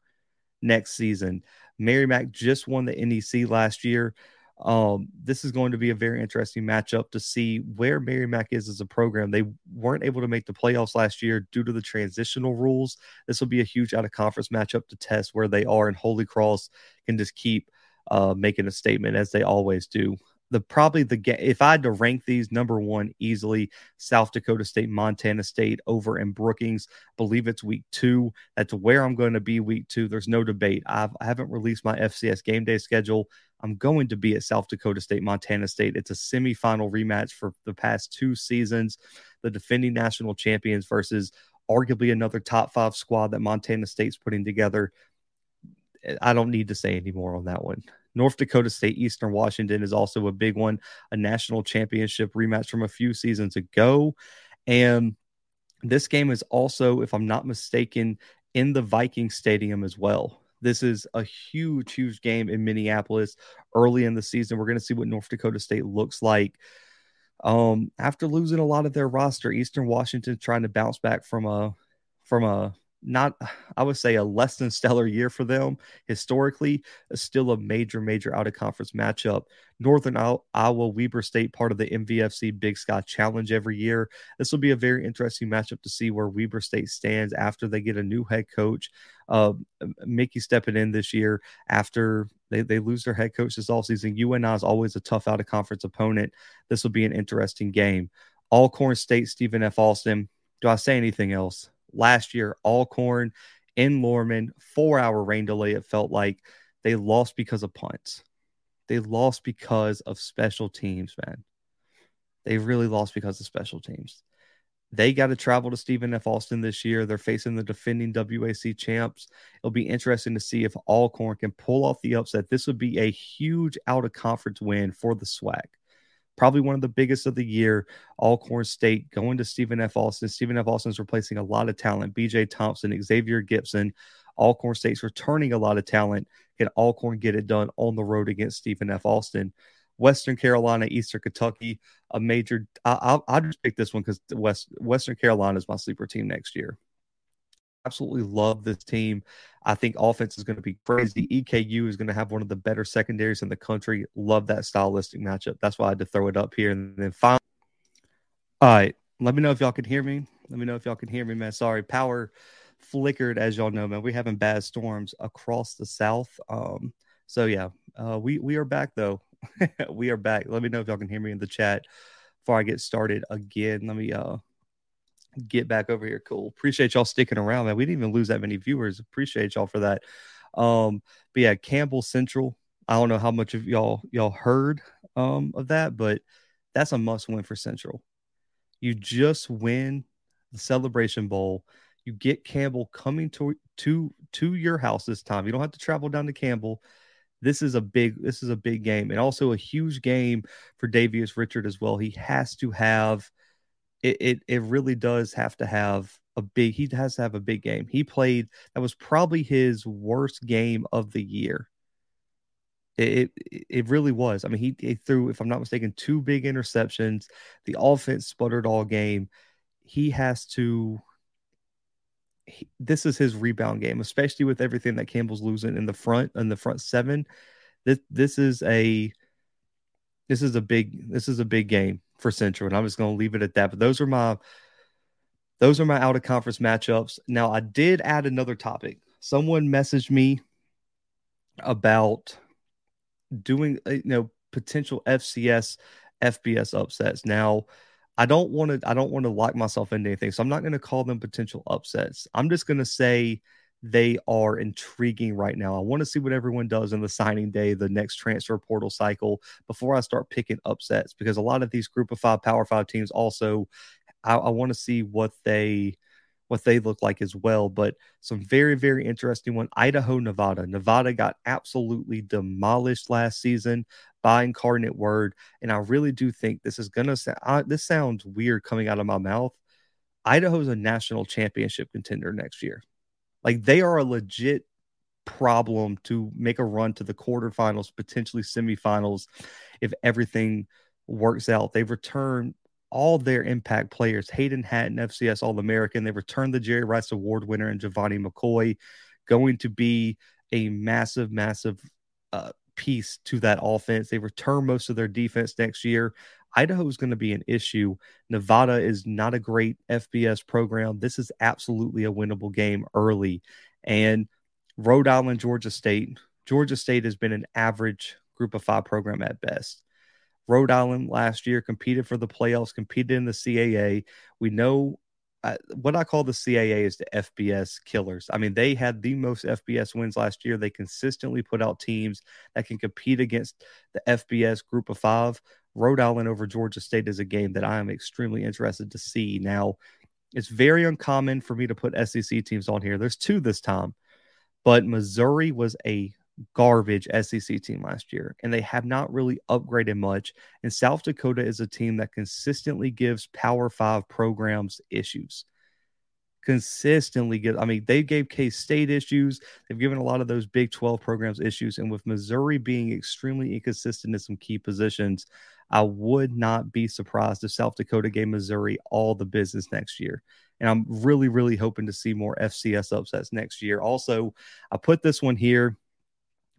next season. Merrimack just won the NEC last year. Um, this is going to be a very interesting matchup to see where Merrimack is as a program. They weren't able to make the playoffs last year due to the transitional rules. This will be a huge out of conference matchup to test where they are, and Holy Cross can just keep uh, making a statement as they always do the probably the if I had to rank these number one easily, South Dakota State, Montana State over in Brookings. believe it's week two. That's where I'm going to be week two. There's no debate. I've, I haven't released my FCS game day schedule. I'm going to be at South Dakota State, Montana State. It's a semifinal rematch for the past two seasons. The defending national champions versus arguably another top five squad that Montana State's putting together. I don't need to say any more on that one. North Dakota State, Eastern Washington is also a big one, a national championship rematch from a few seasons ago. And this game is also, if I'm not mistaken, in the Viking Stadium as well. This is a huge, huge game in Minneapolis early in the season. We're going to see what North Dakota State looks like. Um, after losing a lot of their roster, Eastern Washington trying to bounce back from a from a not I would say a less than stellar year for them historically, still a major, major out of conference matchup. Northern Iowa Weber State, part of the MVFC Big Sky Challenge every year. This will be a very interesting matchup to see where Weber State stands after they get a new head coach. Uh, Mickey stepping in this year after they, they lose their head coach this all season. UNI is always a tough out of conference opponent. This will be an interesting game. Alcorn State, Stephen F. Austin. Do I say anything else? Last year, Alcorn in Lorman, four hour rain delay. It felt like they lost because of punts. They lost because of special teams, man. They really lost because of special teams. They got to travel to Stephen F. Austin this year. They're facing the defending WAC champs. It'll be interesting to see if Alcorn can pull off the upset. This would be a huge out of conference win for the SWAC probably one of the biggest of the year. Alcorn State going to Stephen F. Austin. Stephen F. Austin is replacing a lot of talent. BJ Thompson, Xavier Gibson. Alcorn State's returning a lot of talent. Can Alcorn get it done on the road against Stephen F. Austin? Western Carolina, Eastern Kentucky, a major. I, will I'll just pick this one because West Western Carolina is my sleeper team next year absolutely love this team. I think offense is going to be crazy. EKU is going to have one of the better secondaries in the country. Love that stylistic matchup. That's why I had to throw it up here. And then finally, all right, let me know if y'all can hear me. Let me know if y'all can hear me, man. Sorry, power flickered, as y'all know, man. We're having bad storms across the south. Um, so yeah, uh, we we are back though. we are back. Let me know if y'all can hear me in the chat before I get started again. Let me uh get back over here. Cool. Appreciate y'all sticking around, man. We didn't even lose that many viewers. Appreciate y'all for that. Um, but yeah, Campbell Central. I don't know how much of y'all y'all heard um of that, but that's a must win for Central. You just win the Celebration Bowl. You get Campbell coming to to to your house this time. You don't have to travel down to Campbell. this is a big this is a big game and also a huge game for Davius Richard as well. He has to have it, it it really does have to have a big he has to have a big game. He played that was probably his worst game of the year. It, it, it really was. I mean, he, he threw, if I'm not mistaken, two big interceptions. The offense sputtered all game. He has to he, this is his rebound game, especially with everything that Campbell's losing in the front in the front seven. This this is a this is a big this is a big game for Central, and I'm just going to leave it at that. But those are my those are my out of conference matchups. Now I did add another topic. Someone messaged me about doing uh, you know potential FCS FBS upsets. Now I don't want to I don't want to lock myself into anything. So I'm not going to call them potential upsets. I'm just going to say they are intriguing right now. I want to see what everyone does in the signing day, the next transfer portal cycle before I start picking upsets because a lot of these group of 5 power 5 teams also I, I want to see what they what they look like as well. But some very, very interesting one. Idaho, Nevada. Nevada got absolutely demolished last season by Incarnate Word, and I really do think this is gonna. Uh, this sounds weird coming out of my mouth. Idaho's a national championship contender next year. Like they are a legit problem to make a run to the quarterfinals, potentially semifinals, if everything works out. They've returned all their impact players. Hayden Hatten, FCS All American. They've returned the Jerry Rice Award winner and Gevani McCoy, going to be a massive, massive uh, piece to that offense. They return most of their defense next year. Idaho is going to be an issue. Nevada is not a great FBS program. This is absolutely a winnable game early. And Rhode Island, Georgia State. Georgia State has been an average group of five program at best. Rhode Island last year competed for the playoffs, competed in the CAA. We know uh, what I call the CAA is the FBS killers. I mean, they had the most FBS wins last year. They consistently put out teams that can compete against the FBS group of five. Rhode Island over Georgia State is a game that I am extremely interested to see. Now, it's very uncommon for me to put SEC teams on here. There's two this time, but Missouri was a garbage SEC team last year, and they have not really upgraded much. And South Dakota is a team that consistently gives Power Five programs issues. Consistently get. I mean, they gave K State issues. They've given a lot of those Big 12 programs issues. And with Missouri being extremely inconsistent in some key positions, I would not be surprised if South Dakota gave Missouri all the business next year. And I'm really, really hoping to see more FCS upsets next year. Also, I put this one here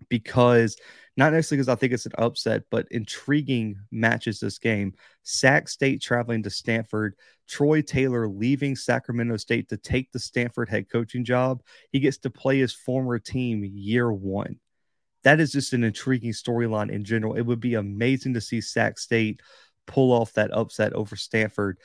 because not necessarily because I think it's an upset, but intriguing matches this game. Sac State traveling to Stanford, Troy Taylor leaving Sacramento State to take the Stanford head coaching job. He gets to play his former team year one. That is just an intriguing storyline in general. It would be amazing to see Sac State pull off that upset over Stanford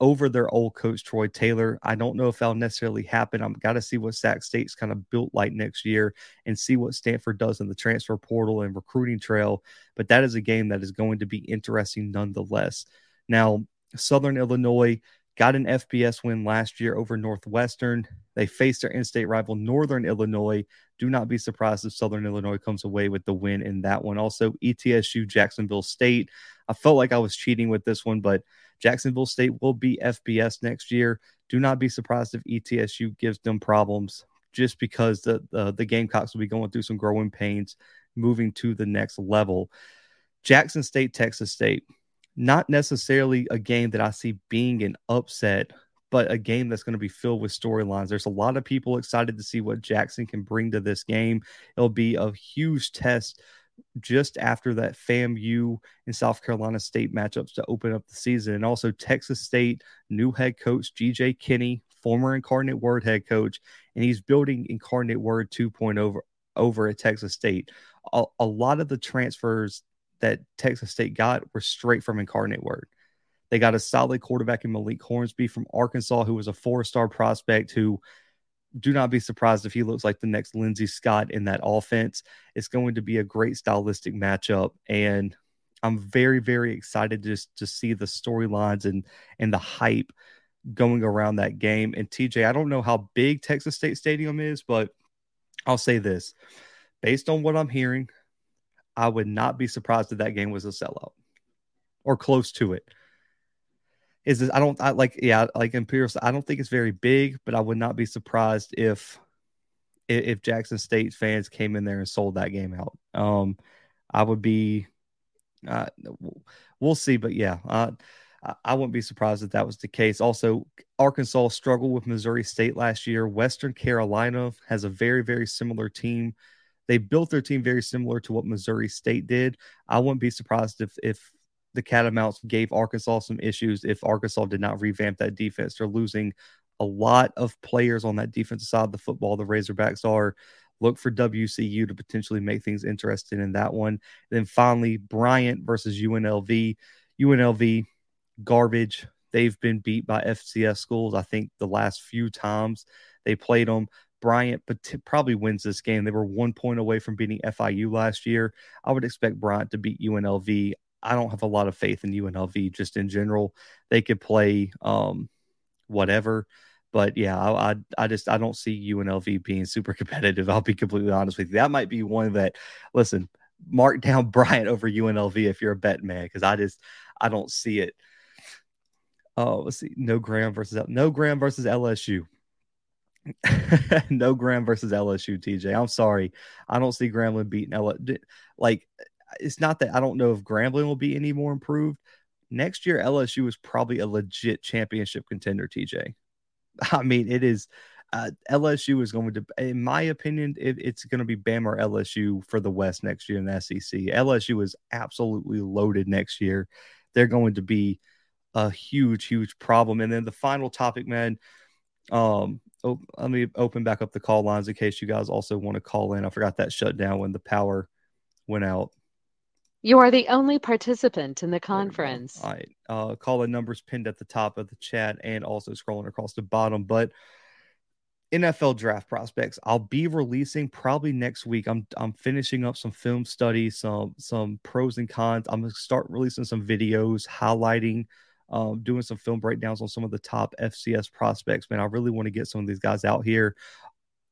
over their old coach Troy Taylor. I don't know if that'll necessarily happen. I'm got to see what Sac State's kind of built like next year and see what Stanford does in the transfer portal and recruiting trail. But that is a game that is going to be interesting nonetheless. Now, Southern Illinois got an FBS win last year over Northwestern. They faced their in-state rival Northern Illinois. Do not be surprised if Southern Illinois comes away with the win in that one. Also, ETSU Jacksonville State. I felt like I was cheating with this one, but Jacksonville State will be FBS next year. Do not be surprised if ETSU gives them problems just because the, the, the Gamecocks will be going through some growing pains moving to the next level. Jackson State, Texas State, not necessarily a game that I see being an upset, but a game that's going to be filled with storylines. There's a lot of people excited to see what Jackson can bring to this game. It'll be a huge test just after that FAMU and South Carolina State matchups to open up the season. And also Texas State, new head coach GJ Kinney, former Incarnate Word head coach, and he's building Incarnate Word 2.0 over, over at Texas State. A, a lot of the transfers that Texas State got were straight from Incarnate Word. They got a solid quarterback in Malik Hornsby from Arkansas, who was a four star prospect who do not be surprised if he looks like the next Lindsey Scott in that offense. It's going to be a great stylistic matchup, and I'm very, very excited just to see the storylines and and the hype going around that game. And TJ, I don't know how big Texas State Stadium is, but I'll say this: based on what I'm hearing, I would not be surprised if that game was a sellout or close to it. Is this, I don't I like yeah like Imperial I don't think it's very big, but I would not be surprised if if Jackson State fans came in there and sold that game out. Um, I would be uh, we'll see, but yeah, uh, I wouldn't be surprised if that was the case. Also, Arkansas struggled with Missouri State last year. Western Carolina has a very, very similar team. They built their team very similar to what Missouri State did. I wouldn't be surprised if if the Catamounts gave Arkansas some issues if Arkansas did not revamp that defense. They're losing a lot of players on that defensive side of the football. The Razorbacks are. Look for WCU to potentially make things interesting in that one. Then finally, Bryant versus UNLV. UNLV garbage. They've been beat by FCS schools. I think the last few times they played them. Bryant probably wins this game. They were one point away from beating FIU last year. I would expect Bryant to beat UNLV. I don't have a lot of faith in UNLV just in general. They could play um, whatever, but yeah, I, I, I just I don't see UNLV being super competitive. I'll be completely honest with you. That might be one that listen mark down Bryant over UNLV if you're a bet man because I just I don't see it. Oh, let's see. No Graham versus no Graham versus LSU. no Graham versus LSU. TJ, I'm sorry, I don't see Grambling beating LSU. Like, it's not that I don't know if Grambling will be any more improved next year. LSU is probably a legit championship contender. TJ, I mean, it is. Uh, LSU is going to, in my opinion, it, it's going to be Bama or LSU for the West next year in the SEC. LSU is absolutely loaded next year. They're going to be a huge, huge problem. And then the final topic, man. Um, oh, let me open back up the call lines in case you guys also want to call in. I forgot that shut down when the power went out. You are the only participant in the conference. All right. Uh, call in numbers pinned at the top of the chat and also scrolling across the bottom. But NFL draft prospects, I'll be releasing probably next week. I'm I'm finishing up some film studies, some some pros and cons. I'm gonna start releasing some videos highlighting um, doing some film breakdowns on some of the top FCS prospects. Man, I really want to get some of these guys out here.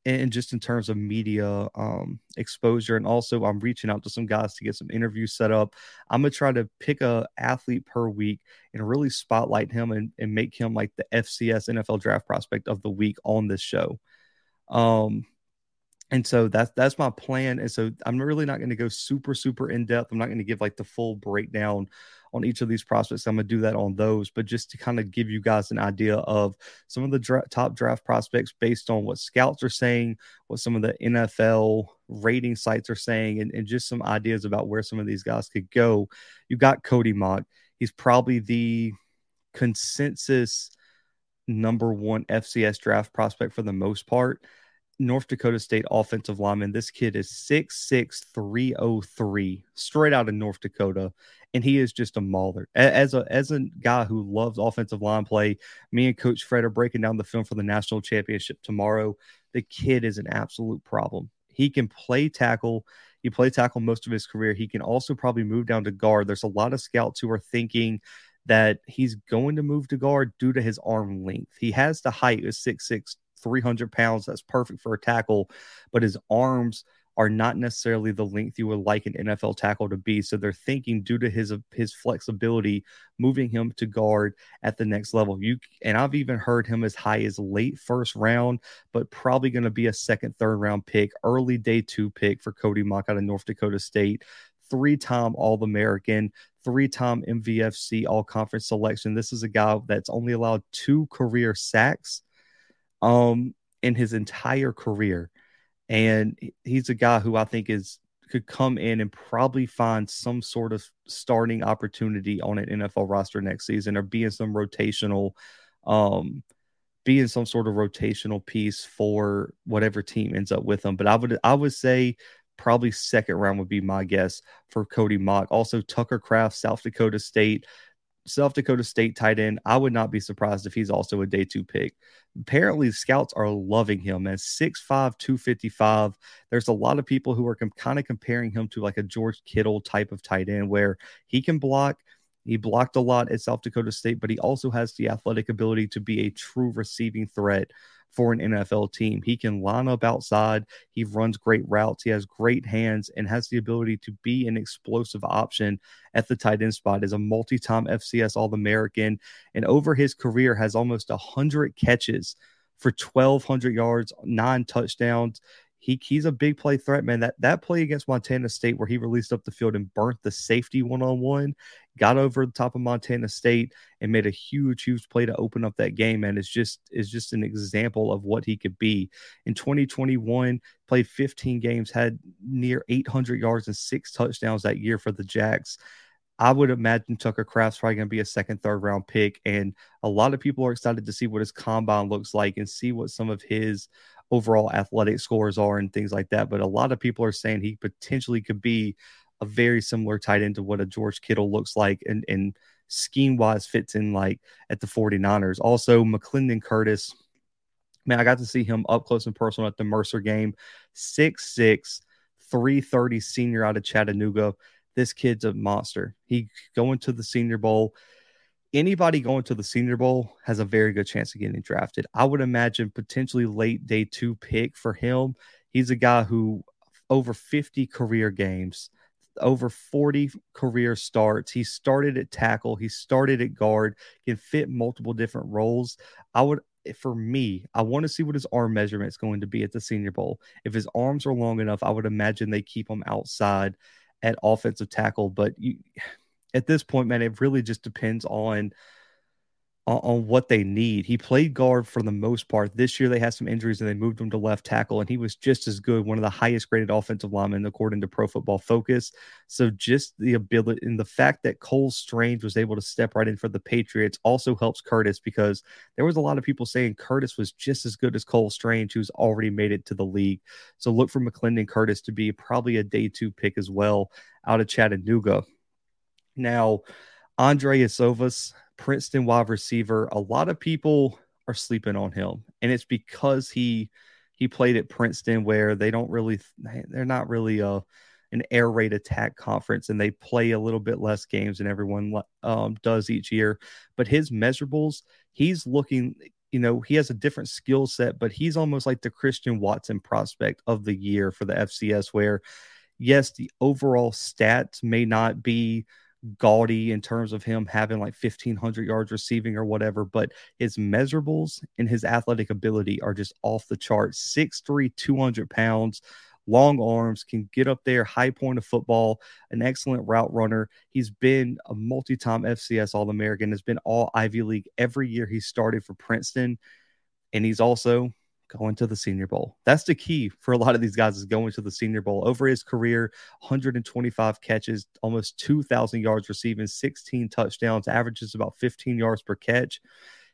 And just in terms of media um, exposure, and also I'm reaching out to some guys to get some interviews set up. I'm gonna try to pick a athlete per week and really spotlight him and, and make him like the FCS NFL draft prospect of the week on this show. Um, and so that's that's my plan. And so I'm really not going to go super super in depth. I'm not going to give like the full breakdown on each of these prospects. I'm going to do that on those, but just to kind of give you guys an idea of some of the dra- top draft prospects based on what scouts are saying, what some of the NFL rating sites are saying, and, and just some ideas about where some of these guys could go. You got Cody Mauch. He's probably the consensus number one FCS draft prospect for the most part. North Dakota State offensive lineman. This kid is 6'6", straight out of North Dakota and he is just a mauler. As a as a guy who loves offensive line play, me and Coach Fred are breaking down the film for the national championship tomorrow. The kid is an absolute problem. He can play tackle. He played tackle most of his career. He can also probably move down to guard. There's a lot of scouts who are thinking that he's going to move to guard due to his arm length. He has the height of 6'6, 300 pounds. That's perfect for a tackle, but his arms – are not necessarily the length you would like an NFL tackle to be. So they're thinking due to his his flexibility, moving him to guard at the next level. You and I've even heard him as high as late first round, but probably going to be a second, third round pick, early day two pick for Cody Mauch out of North Dakota State. Three time All American, three time MVFC All Conference selection. This is a guy that's only allowed two career sacks um, in his entire career and he's a guy who I think is could come in and probably find some sort of starting opportunity on an NFL roster next season or be in some rotational um be in some sort of rotational piece for whatever team ends up with him. But I would I would say probably second round would be my guess for Cody Mauch. Also Tucker Kraft, South Dakota State. South Dakota State tight end. I would not be surprised if he's also a day two pick. Apparently, scouts are loving him as 6'5, 255. There's a lot of people who are com- kind of comparing him to like a George Kittle type of tight end where he can block, He blocked a lot at South Dakota State, but he also has the athletic ability to be a true receiving threat for an NFL team. He can line up outside. He runs great routes. He has great hands and has the ability to be an explosive option at the tight end spot. Is a multi-time FCS All-American, and over his career has almost hundred catches for 1,200 yards, nine touchdowns he he's a big play threat, man. That that play against Montana State where he released up the field and burnt the safety one on one, got over the top of Montana State and made a huge, huge play to open up that game. And it's just is just an example of what he could be. In 2021, played 15 games, had near 800 yards and six touchdowns that year for the Jacks. I would imagine Tucker Kraft's probably going to be a second, third round pick. And a lot of people are excited to see what his combine looks like and see what some of his overall athletic scores are and things like that. But a lot of people are saying he potentially could be a very similar tight end to what a George Kittle looks like and, and scheme wise fits in like at the 49ers. Also, McClendon Curtis, man, I got to see him up close and personal at the Mercer game. Six six, 330 senior out of Chattanooga. This kid's a monster. He going to the senior bowl anybody going to the Senior Bowl has a very good chance of getting drafted. I would imagine potentially late day two pick for him. He's a guy who over 50 career games, over 40 career starts. He started at tackle, he started at guard, can fit multiple different roles. I would eh, for me, I want to see what his arm measurement is going to be at the Senior Bowl. If his arms are long enough, I would imagine they keep him outside at offensive tackle. But you, at this point, man, it really just depends on, on what they need. He played guard for the most part. This year they had some injuries and they moved him to left tackle, and he was just as good, one of the highest graded offensive linemen according to Pro Football Focus. So just the ability and the fact that Cole Strange was able to step right in for the Patriots also helps Curtis because there was a lot of people saying Curtis was just as good as Cole Strange, who's already made it to the league. So look for McClendon Curtis to be probably a day two pick as well out of Chattanooga. Now, Andrei Iosivas, Princeton wide receiver, a lot of people are sleeping on him, and it's because he he played at Princeton where they don't really they're not really a an air raid attack conference and they play a little bit less games than everyone um, does each year. But his measurables, he's looking, you know, he has a different skill set, but he's almost like the Christian Watson prospect of the year for the FCS, where yes, the overall stats may not be gaudy in terms of him having like 1500 yards receiving or whatever, but his measurables and his athletic ability are just off the charts. 6'3, 200 pounds, long arms, can get up there, high point of football, an excellent route runner. He's been a multi time FCS All American, has been all Ivy League every year he started for Princeton. And he's also going to the Senior Bowl. That's the key for a lot of these guys is going to the Senior Bowl. Over his career, 125 catches, almost 2,000 yards receiving, 16 touchdowns, averages about 15 yards per catch.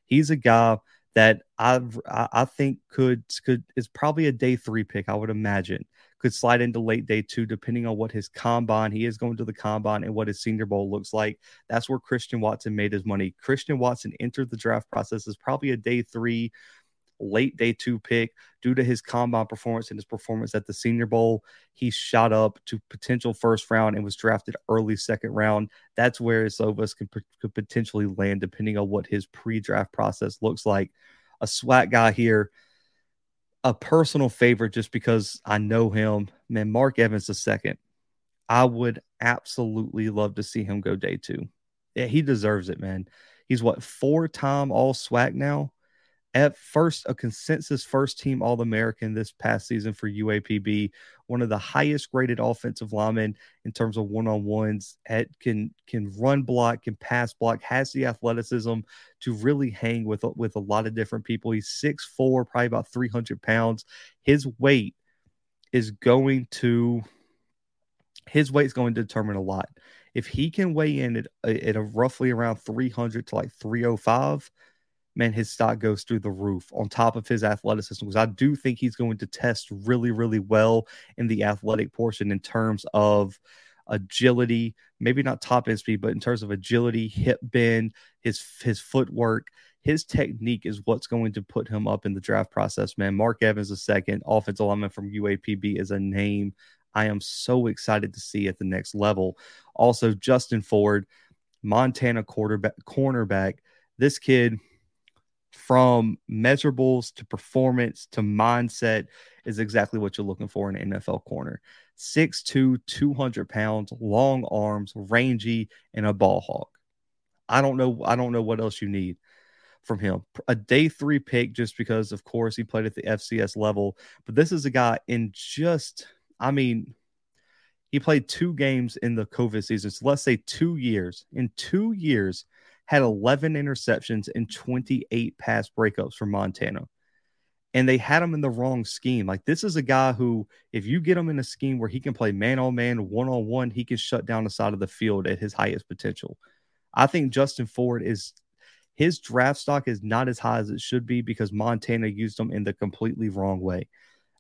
He's a guy that I I think could could is probably a day three pick. I would imagine could slide into late day two, depending on what his combine he is going to the combine and what his Senior Bowl looks like. That's where Christian Watson made his money. Christian Watson entered the draft process as probably a day three late day two pick due to his combine performance and his performance at the Senior Bowl. He shot up to potential first round and was drafted early second round. That's where Iosivas could, could potentially land, depending on what his pre draft process looks like. A SWAC guy here, a personal favorite just because I know him. Man, Mark Evans the second. I would absolutely love to see him go day two. Yeah, he deserves it, man. He's what four time all SWAC now at first a consensus first team All American this past season for UAPB, one of the highest graded offensive linemen in terms of one on ones. Can can run block, can pass block, has the athleticism to really hang with with a lot of different people. He's six four, probably about three hundred pounds. His weight is going to his weight is going to determine a lot. If he can weigh in at, at roughly around 300 to like 305, man, his stock goes through the roof on top of his athleticism. Because I do think he's going to test really, really well in the athletic portion in terms of agility, maybe not top end speed, but in terms of agility, hip bend, his his footwork, his technique is what's going to put him up in the draft process, man. Mark Evans, a second offensive lineman from UAPB, is a name I am so excited to see at the next level. Also, Justin Ford Montana quarterback cornerback. This kid from measurables to performance to mindset is exactly what you're looking for in an NFL corner. 6'2, 200 pounds, long arms, rangy, and a ball hawk. I don't know. I don't know what else you need from him. A day three pick, just because, of course, he played at the FCS level. But this is a guy in just, I mean, he played two games in the COVID season. So let's say two years. In two years, had 11 interceptions and 28 pass breakups for Montana. And they had him in the wrong scheme. Like, this is a guy who, if you get him in a scheme where he can play man on man, one on one, he can shut down the side of the field at his highest potential. I think Justin Ford is his draft stock is not as high as it should be because Montana used him in the completely wrong way.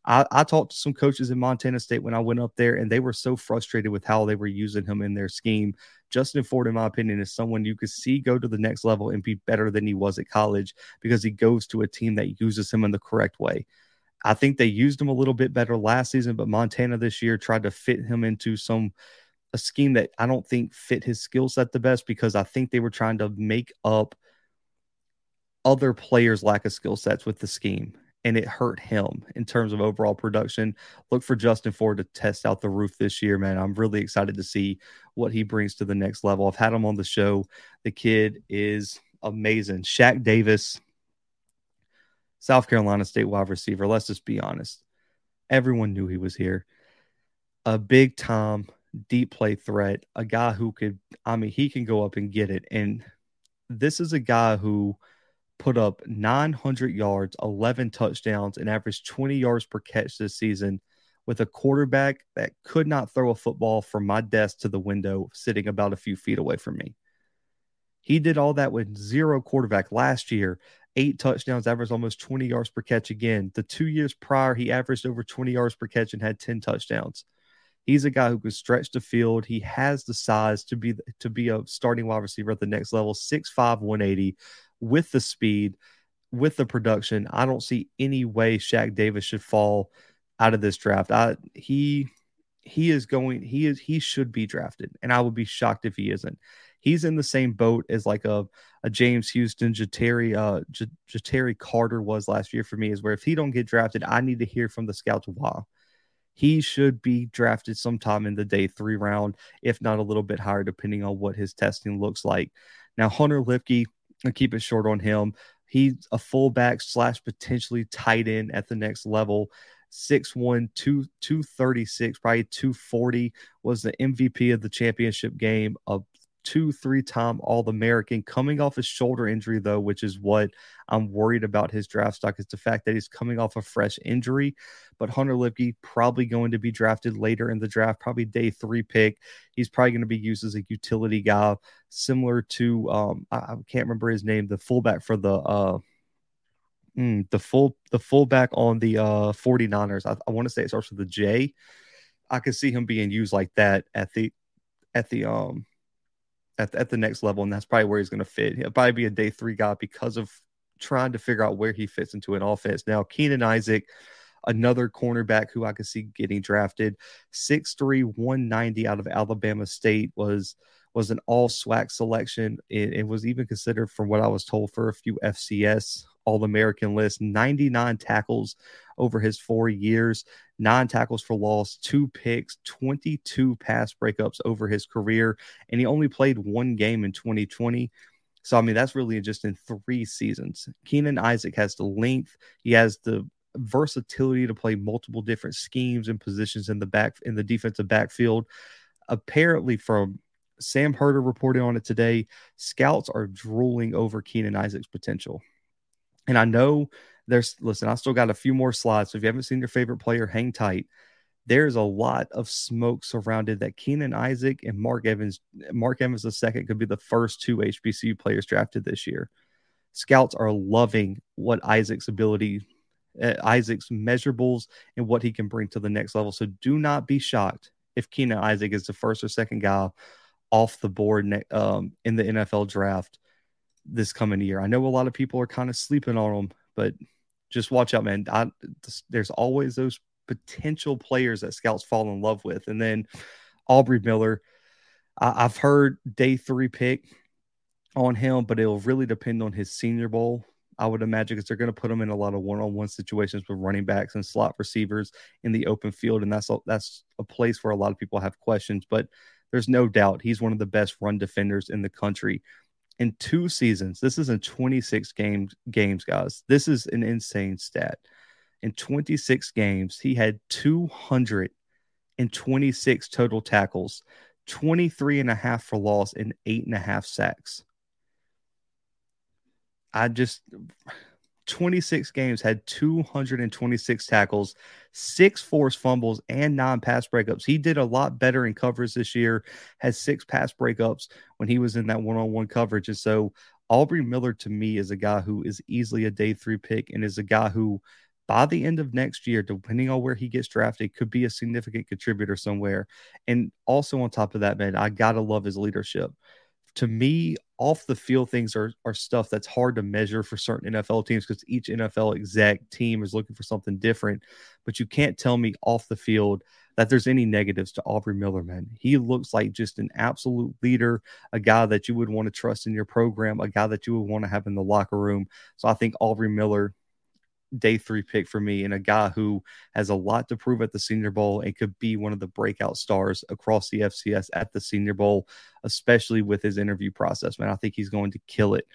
I, I, talked to some coaches in Montana State when I went up there, and they were so frustrated with how they were using him in their scheme. Justin Ford, in my opinion, is someone you could see go to the next level and be better than he was at college because he goes to a team that uses him in the correct way. I think they used him a little bit better last season, but Montana this year tried to fit him into some a scheme that I don't think fit his skill set the best because I think they were trying to make up other players' lack of skill sets with the scheme and it hurt him in terms of overall production. Look for Justin Ford to test out the roof this year, man. I'm really excited to see what he brings to the next level. I've had him on the show. The kid is amazing. Shaq Davis, South Carolina State wide receiver. Let's just be honest. Everyone knew he was here. A big time deep play threat, a guy who could, I mean, he can go up and get it. And this is a guy who put up 900 yards, 11 touchdowns, and averaged 20 yards per catch this season with a quarterback that could not throw a football from my desk to the window, sitting about a few feet away from me. He did all that with zero quarterback last year. Eight touchdowns, averaged almost 20 yards per catch again. The two years prior, he averaged over 20 yards per catch and had 10 touchdowns. He's a guy who can stretch the field. He has the size to be to be a starting wide receiver at the next level. 6'5", 180 with the speed, with the production, I don't see any way Shaq Davis should fall out of this draft. I he he is going he is he should be drafted and I would be shocked if he isn't. He's in the same boat as like a, a James Houston, Ja'Tyre uh J- Carter was last year for me is where if he don't get drafted, I need to hear from the scouts why. He should be drafted sometime in the day three round, if not a little bit higher, depending on what his testing looks like. Now, Hunter Luepke, and keep it short on him. He's a fullback slash potentially tight end at the next level. 6'1, 2, 236, probably 240 was the MVP of the championship game, a two, three time All American, coming off his shoulder injury, though, which is what I'm worried about his draft stock is the fact that he's coming off a fresh injury. But Hunter Luepke probably going to be drafted later in the draft, probably day three pick. He's probably going to be used as a utility guy, similar to um, I, I can't remember his name, the fullback for the uh mm, the full the fullback on the uh 49ers. I, I want to say it starts with the J. I could see him being used like that at the at the um at, at the next level, and that's probably where he's going to fit. He'll probably be a day three guy because of trying to figure out where he fits into an offense. Now, Keenan Isaac, another cornerback who I could see getting drafted, 6'3, 190 out of Alabama State was was an all SWAC selection. It, it was even considered, from what I was told, for a few FCS All American lists. 99 tackles over his four years, nine tackles for loss, two picks, 22 pass breakups over his career, and he only played one game in 2020. So, I mean, that's really just in three seasons. Keenan Isaac has the length, he has the versatility to play multiple different schemes and positions in the back in the defensive backfield. Apparently, from Sam Herder reported on it today. Scouts are drooling over Keenan Isaac's potential. And I know there's, listen, I still got a few more slides. So if you haven't seen your favorite player, hang tight. There's a lot of smoke surrounded that Keenan Isaac and Mark Evans, Mark Evans the second could be the first two HBCU players drafted this year. Scouts are loving what Isaac's ability, uh, Isaac's measurables, and what he can bring to the next level. So do not be shocked if Keenan Isaac is the first or second guy off the board um, in the NFL draft this coming year. I know a lot of people are kind of sleeping on him, but just watch out, man. I, there's always those potential players that scouts fall in love with. And then Aubrey Miller, I, have heard day three pick on him, but it'll really depend on his senior bowl. I would imagine because they're going to put him in a lot of one-on-one situations with running backs and slot receivers in the open field, and that's a, that's a place where a lot of people have questions. But there's no doubt he's one of the best run defenders in the country. In two seasons, this is in 26 games, games, guys. This is an insane stat. In 26 games, he had 226 total tackles, 23 and a half for loss, and eight and a half sacks. I just 26 games had 226 tackles, six forced fumbles, and nine pass breakups. He did a lot better in coverage this year, had six pass breakups when he was in that one on one coverage. And so, Aubrey Miller to me is a guy who is easily a day three pick and is a guy who, by the end of next year, depending on where he gets drafted, could be a significant contributor somewhere. And also, on top of that, man, I got to love his leadership to me, off the field things are, are stuff that's hard to measure for certain NFL teams because each NFL exec team is looking for something different. But you can't tell me off the field that there's any negatives to Aubrey Miller, man. He looks like just an absolute leader, a guy that you would want to trust in your program, a guy that you would want to have in the locker room. So I think Aubrey Miller day three pick for me and a guy who has a lot to prove at the Senior Bowl and could be one of the breakout stars across the FCS at the Senior Bowl, especially with his interview process. Man, I think he's going to kill it.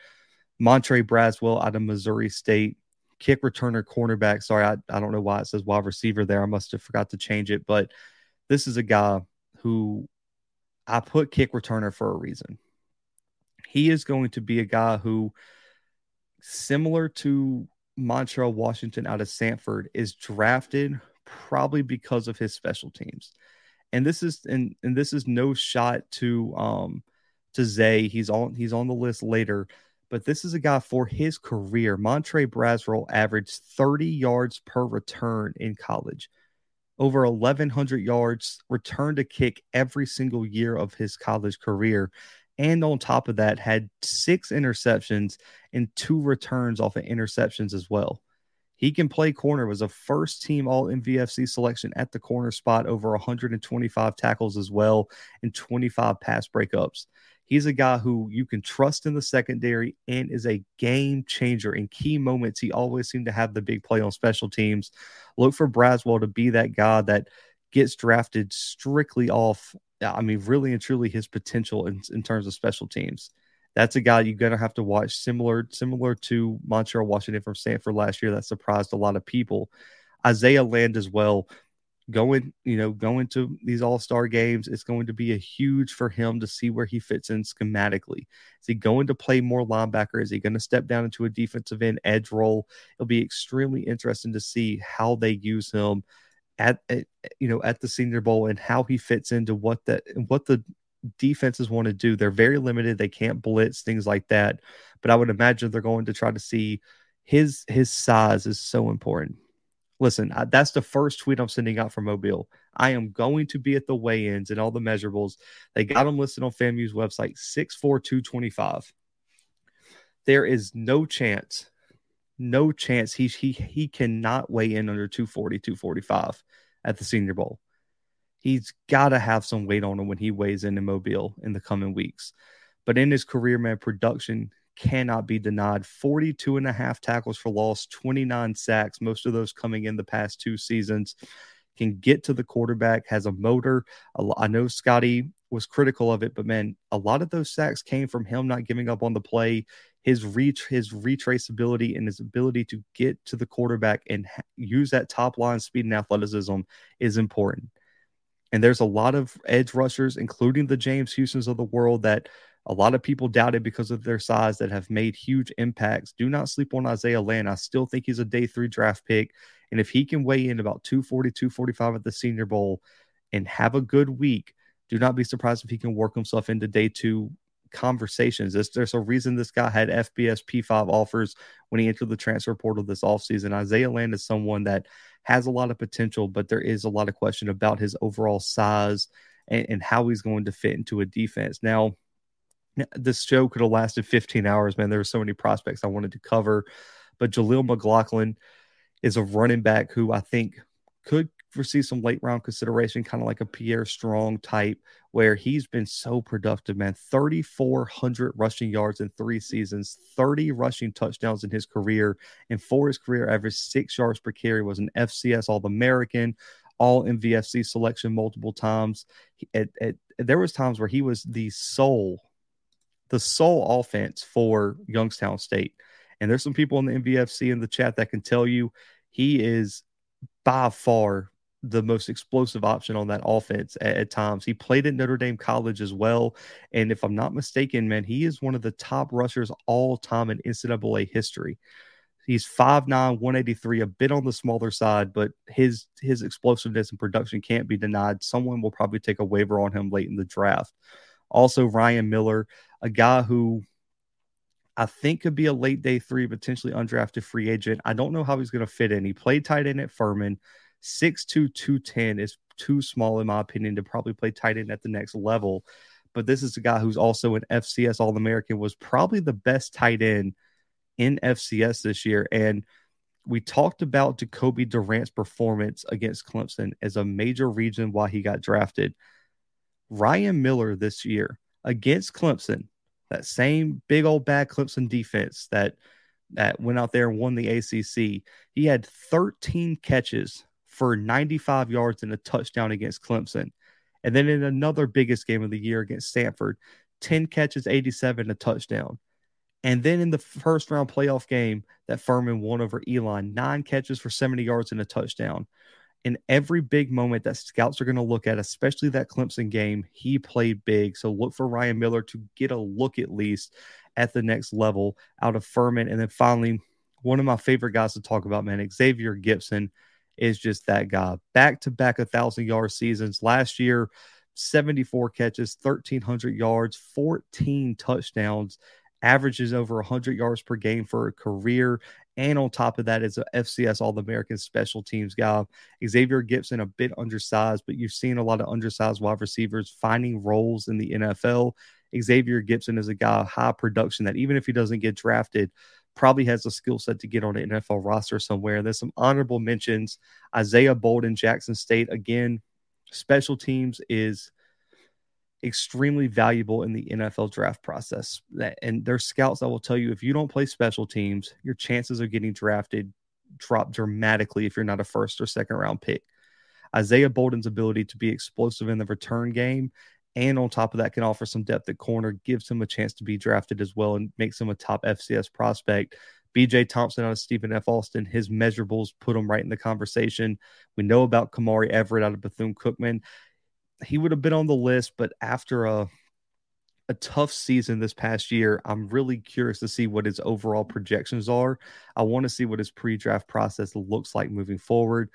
Montre Braswell out of Missouri State, kick returner cornerback. Sorry, I, I don't know why it says wide receiver there. I must have forgot to change it, but this is a guy who I put kick returner for a reason. He is going to be a guy who, similar to Montrell Washington out of Samford is drafted probably because of his special teams. And this is and, and this is no shot to um to Zay. He's on he's on the list later, but this is a guy for his career. Montre Braswell averaged 30 yards per return in college. Over 1,100 yards returned a kick every single year of his college career and on top of that had six interceptions and two returns off of interceptions as well. He can play corner, was a first team all MVFC selection at the corner spot, over 125 tackles as well, and 25 pass breakups. He's a guy who you can trust in the secondary and is a game changer in key moments. He always seemed to have the big play on special teams. Look for Braswell to be that guy that gets drafted strictly off I mean, really and truly his potential in, in terms of special teams. That's a guy you're gonna have to watch, similar similar to Montrell Washington from Samford last year. That surprised a lot of people. Isaiah Land as well, going you know going to these All Star games. It's going to be a huge for him to see where he fits in schematically. Is he going to play more linebacker? Is he going to step down into a defensive end edge role? It'll be extremely interesting to see how they use him at, at you know at the Senior Bowl and how he fits into what that what the defenses want to do. They're very limited. They can't blitz things like that. But I would imagine they're going to try to see his his size is so important. Listen, I, that's the first tweet I'm sending out from Mobile. I am going to be at the weigh-ins and all the measurables. They got them listed on FAMU's website, 64225. There is no chance, no chance he he he cannot weigh in under 240, 245 at the Senior Bowl. He's got to have some weight on him when he weighs in in Mobile in the coming weeks. But in his career, man, production cannot be denied. 42 and a half tackles for loss, 29 sacks, most of those coming in the past two seasons. Can get to the quarterback, has a motor. I know Scotty was critical of it, but man, a lot of those sacks came from him not giving up on the play his reach, his retraceability, and his ability to get to the quarterback and use that top line speed and athleticism is important. And there's a lot of edge rushers, including the James Houstons of the world, that a lot of people doubted because of their size that have made huge impacts. Do not sleep on Isaiah Land. I still think he's a day three draft pick. And if he can weigh in about 240, 245 at the Senior Bowl and have a good week, do not be surprised if he can work himself into day two conversations. There's, there's a reason this guy had FBS P5 offers when he entered the transfer portal this offseason. Isaiah Land is someone that has a lot of potential, but there is a lot of question about his overall size and, and how he's going to fit into a defense. Now, this show could have lasted 15 hours, man. There were so many prospects I wanted to cover, but Jaleel McLaughlin is a running back who I think could foresee some late round consideration, kind of like a Pierre Strong type, where he's been so productive, man. 3,400 rushing yards in three seasons, 30 rushing touchdowns in his career, and for his career average, six yards per carry, was an FCS All American, all MVFC selection multiple times. At, at, there was times where he was the sole, the sole offense for Youngstown State. And there's some people in the MVFC in the chat that can tell you he is by far the most explosive option on that offense at, at, times. He played at Notre Dame College as well. And if I'm not mistaken, man, he is one of the top rushers all time in NCAA history. He's 5'9, 183, a bit on the smaller side, but his his explosiveness and production can't be denied. Someone will probably take a waiver on him late in the draft. Also, Ryan Miller, a guy who I think could be a late day three, potentially undrafted free agent. I don't know how he's going to fit in. He played tight end at Furman. 6'2, 210 is too small, in my opinion, to probably play tight end at the next level. But this is a guy who's also an FCS All American, was probably the best tight end in FCS this year. And we talked about Jacoby Durant's performance against Clemson as a major reason why he got drafted. Ryan Miller this year against Clemson, that same big old bad Clemson defense that that went out there and won the ACC. He had 13 catches for 95 yards and a touchdown against Clemson. And then in another biggest game of the year against Stanford, 10 catches, 87, a touchdown. And then in the first round playoff game that Furman won over Elon, nine catches for 70 yards and a touchdown. In every big moment that scouts are going to look at, especially that Clemson game, he played big. So look for Ryan Miller to get a look at least at the next level out of Furman. And then finally, one of my favorite guys to talk about, man, Xavier Gipson is just that guy. Back to back, a thousand yard seasons. Last year, 74 catches, 1,300 yards, 14 touchdowns, averages over 100 yards per game for a career. And on top of that, is a FCS All American special teams guy. Xavier Gipson, a bit undersized, but you've seen a lot of undersized wide receivers finding roles in the NFL. Xavier Gipson is a guy high production that even if he doesn't get drafted, probably has a skill set to get on an NFL roster somewhere. There's some honorable mentions. Isaiah Bolden, Jackson State. Again, special teams is extremely valuable in the NFL draft process. And there's scouts that will tell you if you don't play special teams, your chances of getting drafted drop dramatically if you're not a first or second round pick. Isaiah Bolden's ability to be explosive in the return game and on top of that can offer some depth at corner, gives him a chance to be drafted as well and makes him a top FCS prospect. BJ Thompson out of Stephen F. Austin, his measurables put him right in the conversation. We know about Kamari Everett out of Bethune Cookman. He would have been on the list, but after a a tough season this past year, I'm really curious to see what his overall projections are. I want to see what his pre-draft process looks like moving forward.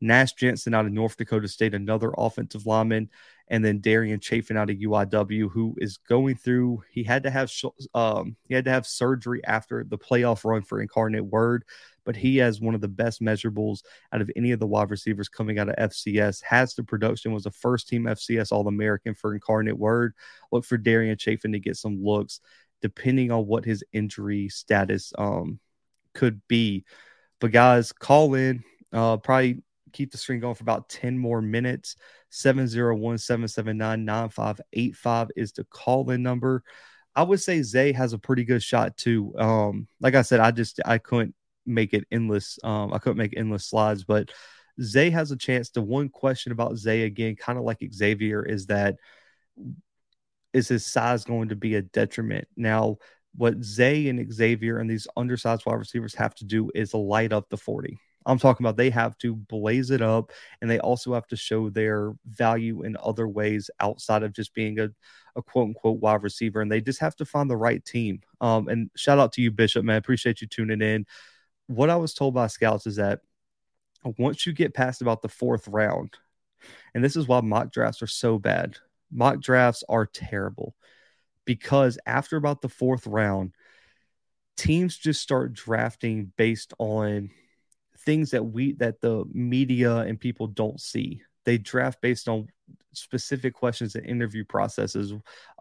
Nash Jensen out of North Dakota State, another offensive lineman, and then Darian Chafin out of UIW, who is going through. He had to have um, he had to have surgery after the playoff run for Incarnate Word, but he has one of the best measurables out of any of the wide receivers coming out of FCS. Has the production was a first team FCS All American for Incarnate Word. Look for Darian Chafin to get some looks, depending on what his injury status um could be. But guys, call in. Uh, probably keep the stream going for about 10 more minutes. 701 779 9585 is the call in number. I would say Zay has a pretty good shot too. Um, like I said, I just I couldn't make it endless. Um, I couldn't make endless slides, but Zay has a chance. The one question about Zay again, kind of like Xavier, is that is his size going to be a detriment? Now, what Zay and Xavier and these undersized wide receivers have to do is light up the 40. I'm talking about they have to blaze it up and they also have to show their value in other ways outside of just being a, a quote unquote wide receiver. And they just have to find the right team. Um, and shout out to you, Bishop, man. Appreciate you tuning in. What I was told by scouts is that once you get past about the fourth round, and this is why mock drafts are so bad, mock drafts are terrible because after about the fourth round, teams just start drafting based on things that we that the media and people don't see. They draft based on specific questions and interview processes.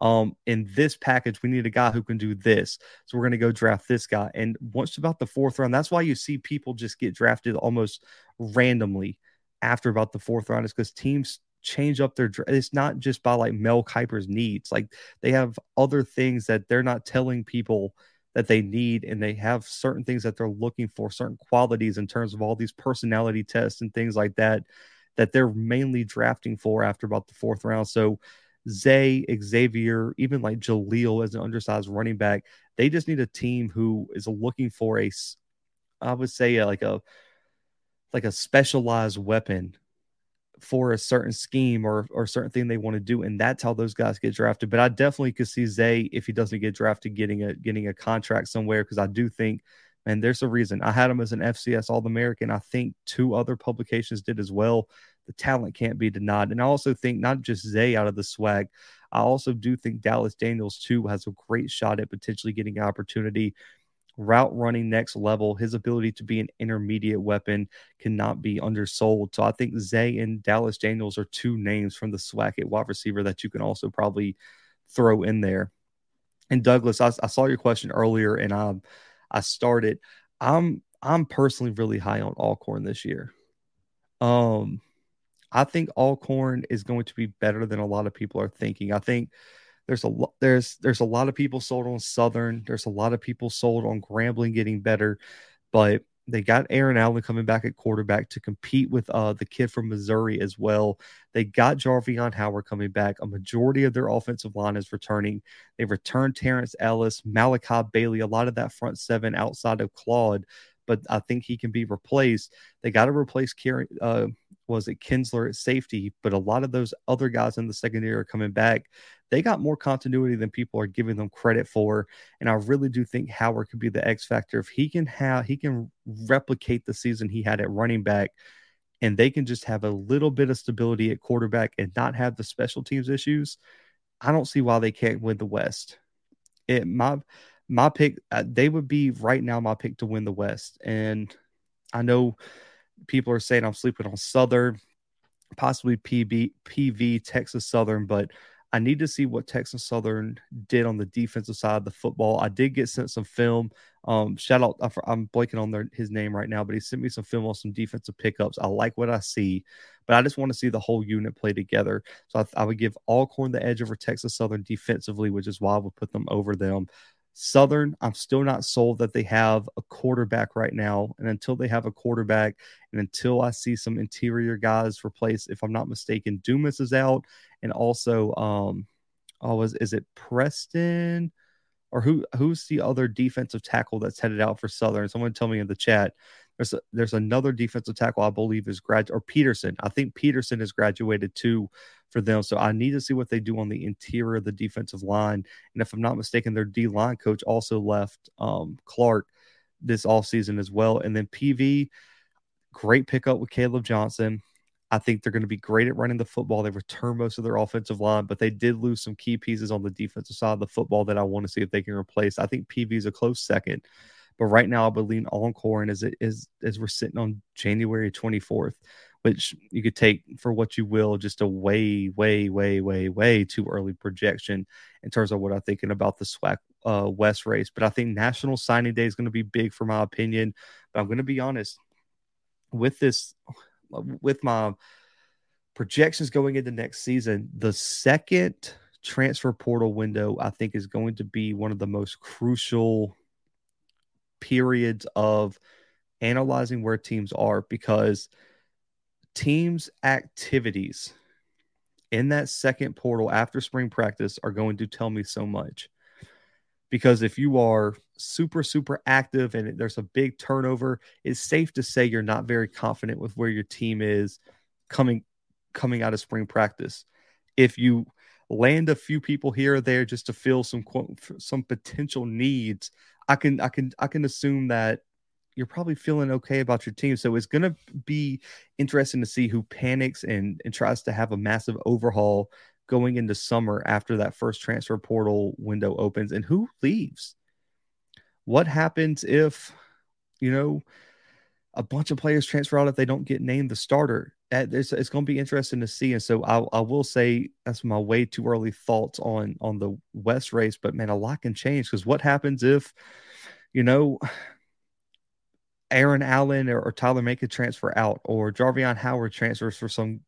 Um, in this package, we need a guy who can do this. So we're going to go draft this guy. And once about the fourth round, that's why you see people just get drafted almost randomly after about the fourth round is because teams change up their it's not just by like Mel Kiper's needs. Like they have other things that they're not telling people that they need and they have certain things that they're looking for, certain qualities in terms of all these personality tests and things like that that they're mainly drafting for after about the fourth round. So Zay, Xavier, even like Jaleel as an undersized running back, they just need a team who is looking for a I would say like a like a specialized weapon for a certain scheme or or certain thing they want to do, and that's how those guys get drafted. But I definitely could see Zay if he doesn't get drafted getting a getting a contract somewhere because I do think, man, there's a reason I had him as an FCS All American. I think two other publications did as well. The talent can't be denied, and I also think not just Zay out of the SWAC. I also do think Dallas Daniels too has a great shot at potentially getting an opportunity route running next level. His ability to be an intermediate weapon cannot be undersold. So I think Zay and Dallas Daniels are two names from the SWAC at wide receiver that you can also probably throw in there. And Douglas, I, I saw your question earlier, and I I started. I'm I'm personally really high on Alcorn this year. Um, I think Alcorn is going to be better than a lot of people are thinking. I think there's a lot there's there's a lot of people sold on Southern. There's a lot of people sold on Grambling getting better, but they got Aaron Allen coming back at quarterback to compete with uh, the kid from Missouri as well. They got Jarveon Howard coming back. A majority of their offensive line is returning. They returned Terrence Ellis, Malachi Bailey, a lot of that front seven outside of Claude, but I think he can be replaced. They got to replace Kieran, uh, was it Kinsler at safety, but a lot of those other guys in the secondary are coming back. They got more continuity than people are giving them credit for, and I really do think Howard could be the X factor if he can have he can replicate the season he had at running back, and they can just have a little bit of stability at quarterback and not have the special teams issues. I don't see why they can't win the West. It my my pick uh, they would be right now my pick to win the West, and I know people are saying I'm sleeping on Southern, possibly PB, PV, Texas Southern, but I need to see what Texas Southern did on the defensive side of the football. I did get sent some film. Um, shout out, I'm blanking on their, his name right now, but he sent me some film on some defensive pickups. I like what I see, but I just want to see the whole unit play together. So I, I would give Alcorn the edge over Texas Southern defensively, which is why I would put them over them. Southern, I'm still not sold that they have a quarterback right now. And until they have a quarterback, and until I see some interior guys replace, if I'm not mistaken, Dumas is out, and also, um, oh, is is it Preston? Or who who's the other defensive tackle that's headed out for Southern? Someone tell me in the chat. There's a, there's another defensive tackle I believe is grad or Peterson. I think Peterson has graduated too for them. So I need to see what they do on the interior of the defensive line. And if I'm not mistaken, their D line coach also left um, Clark this all season as well. And then PV, great pickup with Caleb Johnson. I think they're going to be great at running the football. They return most of their offensive line, but they did lose some key pieces on the defensive side of the football that I want to see if they can replace. I think PV is a close second, but right now I believe Alcorn as it is as we're sitting on January 24th which you could take for what you will, just a way, way, way, way, way too early projection in terms of what I'm thinking about the SWAC uh, West race. But I think National Signing Day is going to be big for my opinion. But I'm going to be honest with this, with my projections going into next season, the second transfer portal window, I think, is going to be one of the most crucial periods of analyzing where teams are because – teams' activities in that second portal after spring practice are going to tell me so much. Because if you are super, super active and there's a big turnover, it's safe to say you're not very confident with where your team is coming coming out of spring practice. If you land a few people here or there just to fill some some potential needs, I can I can I can assume that you're probably feeling okay about your team. So it's going to be interesting to see who panics and, and tries to have a massive overhaul going into summer after that first transfer portal window opens and who leaves. What happens if, you know, a bunch of players transfer out if they don't get named the starter? It's, it's going to be interesting to see. And so I, I will say that's my way too early thoughts on on the West race. But man, a lot can change because what happens if, you know, Aaron Allen or, or Tyler May could transfer out, or Jarveon Howard transfers for some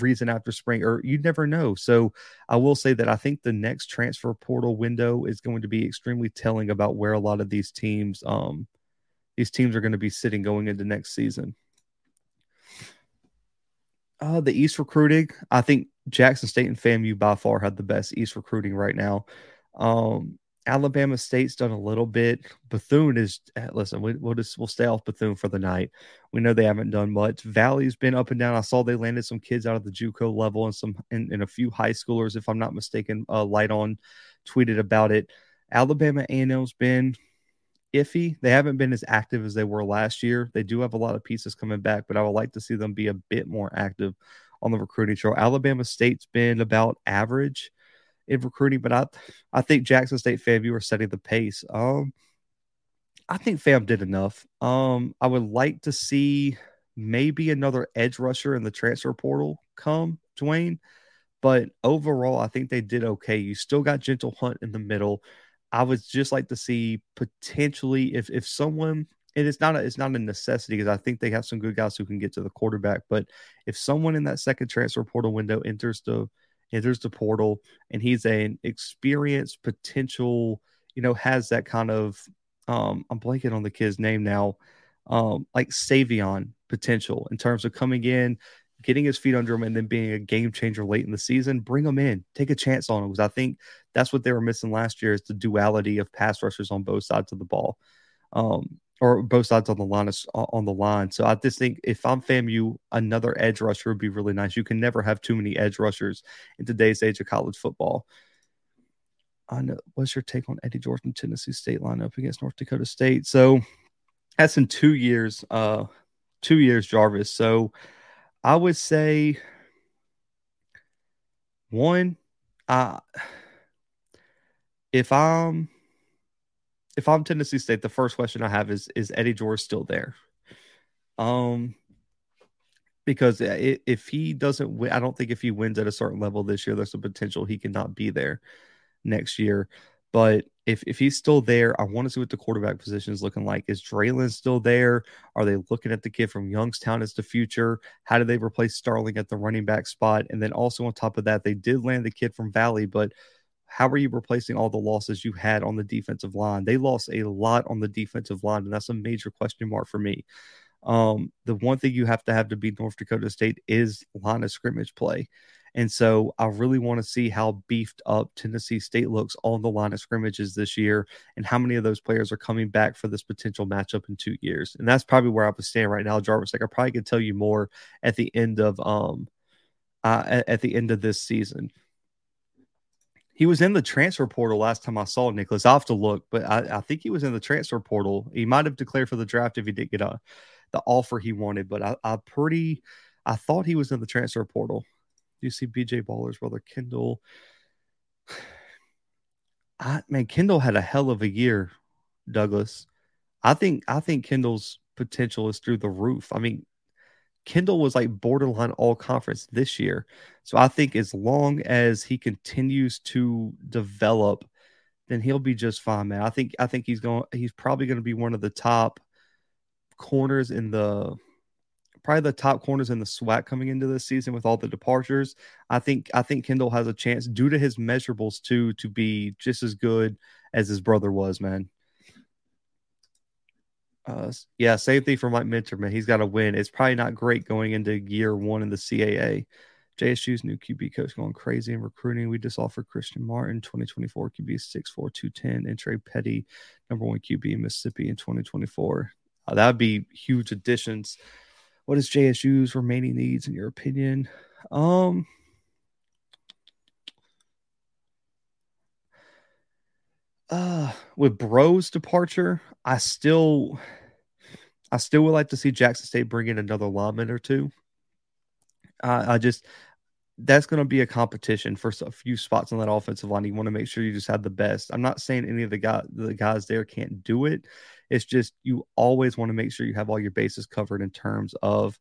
reason after spring, or you never know. So I will say that I think the next transfer portal window is going to be extremely telling about where a lot of these teams, um, these teams are going to be sitting going into next season. Uh, the East recruiting, I think Jackson State and FAMU by far had the best East recruiting right now. Um, Alabama State's done a little bit. Bethune is eh, listen. We, will just we'll stay off Bethune for the night. We know they haven't done much. Valley's been up and down. I saw they landed some kids out of the JUCO level and some and, and a few high schoolers, if I'm not mistaken. Uh, Light on tweeted about it. Alabama A&M's been iffy. They haven't been as active as they were last year. They do have a lot of pieces coming back, but I would like to see them be a bit more active on the recruiting trail. Alabama State's been about average in recruiting, but I I think Jackson State FAMU are setting the pace. Um, I think Fam did enough. Um, I would like to see maybe another edge rusher in the transfer portal come, Dwayne. But overall, I think they did okay. You still got Gentle Hunt in the middle. I would just like to see potentially if if someone and it's not a, it's not a necessity because I think they have some good guys who can get to the quarterback. But if someone in that second transfer portal window enters the enters the portal and he's an experienced potential, you know, has that kind of um, I'm blanking on the kid's name now, um, like Savion potential in terms of coming in, getting his feet under him, and then being a game changer late in the season. Bring him in, take a chance on him because I think that's what they were missing last year is the duality of pass rushers on both sides of the ball. Um, or both sides on the line on the line. So I just think if I'm FAMU, another edge rusher would be really nice. You can never have too many edge rushers in today's age of college football. I know, what's your take on Eddie and Tennessee State lineup against North Dakota State? So that's in two years, uh, two years, Jarvis. So I would say one, uh, if I'm if I'm Tennessee State, the first question I have is is Eddie George still there? Um, because if he doesn't win, I don't think if he wins at a certain level this year, there's a potential he cannot be there next year. But if if he's still there, I want to see what the quarterback position is looking like. Is Draylen still there? Are they looking at the kid from Youngstown as the future? How do they replace Starling at the running back spot? And then also on top of that, they did land the kid from Valley, but how are you replacing all the losses you had on the defensive line? They lost a lot on the defensive line, and that's a major question mark for me. Um, the one thing you have to have to beat North Dakota State is line of scrimmage play. And so I really want to see how beefed up Tennessee State looks on the line of scrimmages this year and how many of those players are coming back for this potential matchup in two years. And that's probably where I would stand right now, Jarvis. Like I probably could tell you more at the end of um uh, at, the end of this season. He was in the transfer portal last time I saw Nicholas. i have to look, but I, I, think he was in the transfer portal. He might have declared for the draft if he didn't get a, the offer he wanted, but I, I pretty I thought he was in the transfer portal. You see BJ Baller's brother Kendall? I man, Kendall had a hell of a year, Douglas. I think I think Kendall's potential is through the roof. I mean, Kendall was like borderline all conference this year. So I think as long as he continues to develop, then he'll be just fine, man. I think I think he's going he's probably going to be one of the top corners in the probably the top corners in the SWAC coming into this season with all the departures. I think I think Kendall has a chance due to his measurables too to be just as good as his brother was, man. Uh, yeah, same thing for Mike Minter, man. He's got to win. It's probably not great going into year one in the CAA. JSU's new QB coach going crazy in recruiting. We just offered Christian Martin, 2024 QB 6'4, 210, and Trey Petty, number one QB in Mississippi in 2024. Uh, that would be huge additions. What is JSU's remaining needs in your opinion? Um, uh, with Bro's departure, I still I still would like to see Jackson State bring in another lineman or two. Uh, I just that's going to be a competition for a few spots on that offensive line. You want to make sure you just have the best. I'm not saying any of the guy the guys there can't do it. It's just you always want to make sure you have all your bases covered in terms of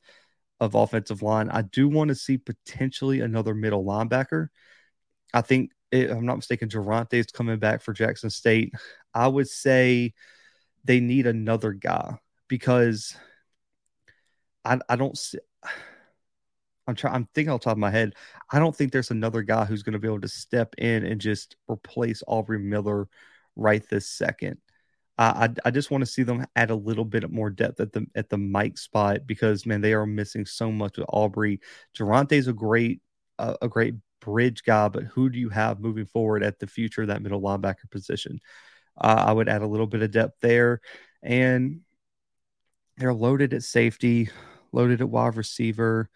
of offensive line. I do want to see potentially another middle linebacker. I think if I'm not mistaken, Durante is coming back for Jackson State. I would say they need another guy because I I don't see. I'm trying. I'm thinking off top of my head. I don't think there's another guy who's going to be able to step in and just replace Aubrey Miller right this second. I I just want to see them add a little bit more depth at the at the Mike spot because man, they are missing so much with Aubrey. Geronte's a great uh, a great bridge guy, but who do you have moving forward at the future that middle linebacker position? Uh, I would add a little bit of depth there, and they're loaded at safety, loaded at wide receiver.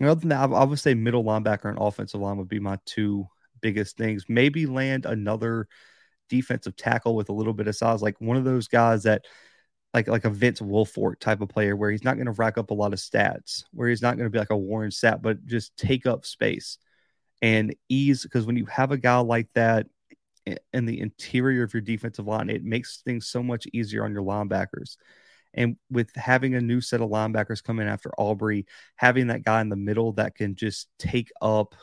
Other than that, I would say middle linebacker and offensive line would be my two biggest things. Maybe land another defensive tackle with a little bit of size, like one of those guys that like like a Vince Wilfork type of player where he's not going to rack up a lot of stats, where he's not going to be like a Warren Sapp, but just take up space and ease. Because when you have a guy like that in the interior of your defensive line, it makes things so much easier on your linebackers. And with having a new set of linebackers coming after Aubrey, having that guy in the middle that can just take up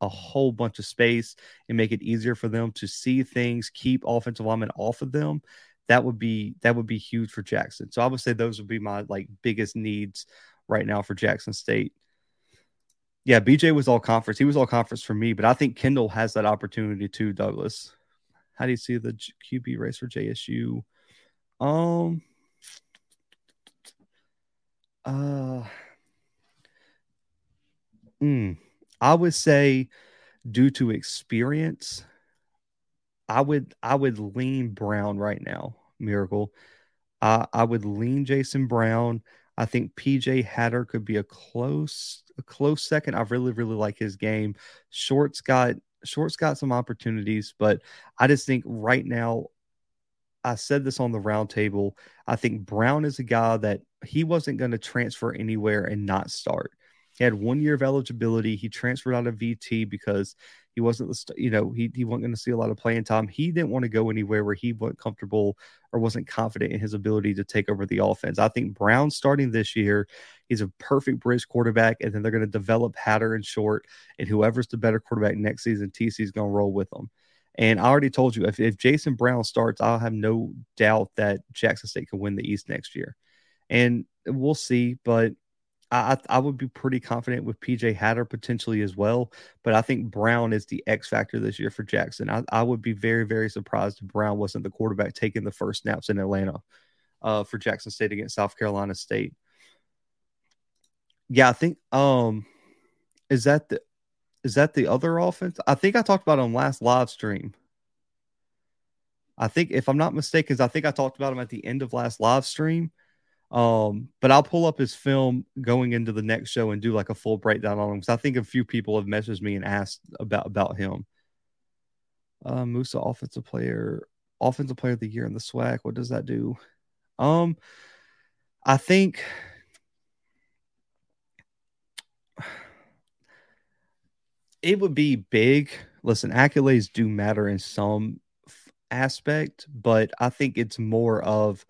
a whole bunch of space and make it easier for them to see things, keep offensive linemen off of them. That would be that would be huge for Jackson. So I would say those would be my like biggest needs right now for Jackson State. Yeah, BJ was all conference. He was all conference for me, but I think Kendall has that opportunity too, Douglas. How do you see the QB race for JSU? Um uh mm, I would say due to experience, I would I would lean Brown right now. Miracle. Uh, I would lean Jason Brown. I think PJ Hatter could be a close a close second. I really really like his game. Short's got Short's got some opportunities, but I just think right now I said this on the roundtable. I think Brown is a guy that he wasn't going to transfer anywhere and not start. He had one year of eligibility. He transferred out of VT because he wasn't you know he he wasn't going to see a lot of playing time. He didn't want to go anywhere where he wasn't comfortable or wasn't confident in his ability to take over the offense. I think Brown starting this year, he's a perfect bridge quarterback, and then they're going to develop Hatter and Short, and whoever's the better quarterback next season, TC is going to roll with them. And I already told you if, if Jason Brown starts, I'll have no doubt that Jackson State can win the East next year. And we'll see, but I, I would be pretty confident with PJ Hatter potentially as well, but I think Brown is the X factor this year for Jackson. I, I would be very, very surprised if Brown wasn't the quarterback taking the first snaps in Atlanta uh, for Jackson State against South Carolina State. Yeah, I think um is that the is that the other offense? I think I talked about him last live stream. I think if I'm not mistaken, I think I talked about him at the end of last live stream. Um, but I'll pull up his film going into the next show and do like a full breakdown on him because I think a few people have messaged me and asked about about him. Uh, Moussa offensive player, offensive player of the year in the SWAC. What does that do? Um, I think it would be big. Listen, accolades do matter in some aspect, but I think it's more of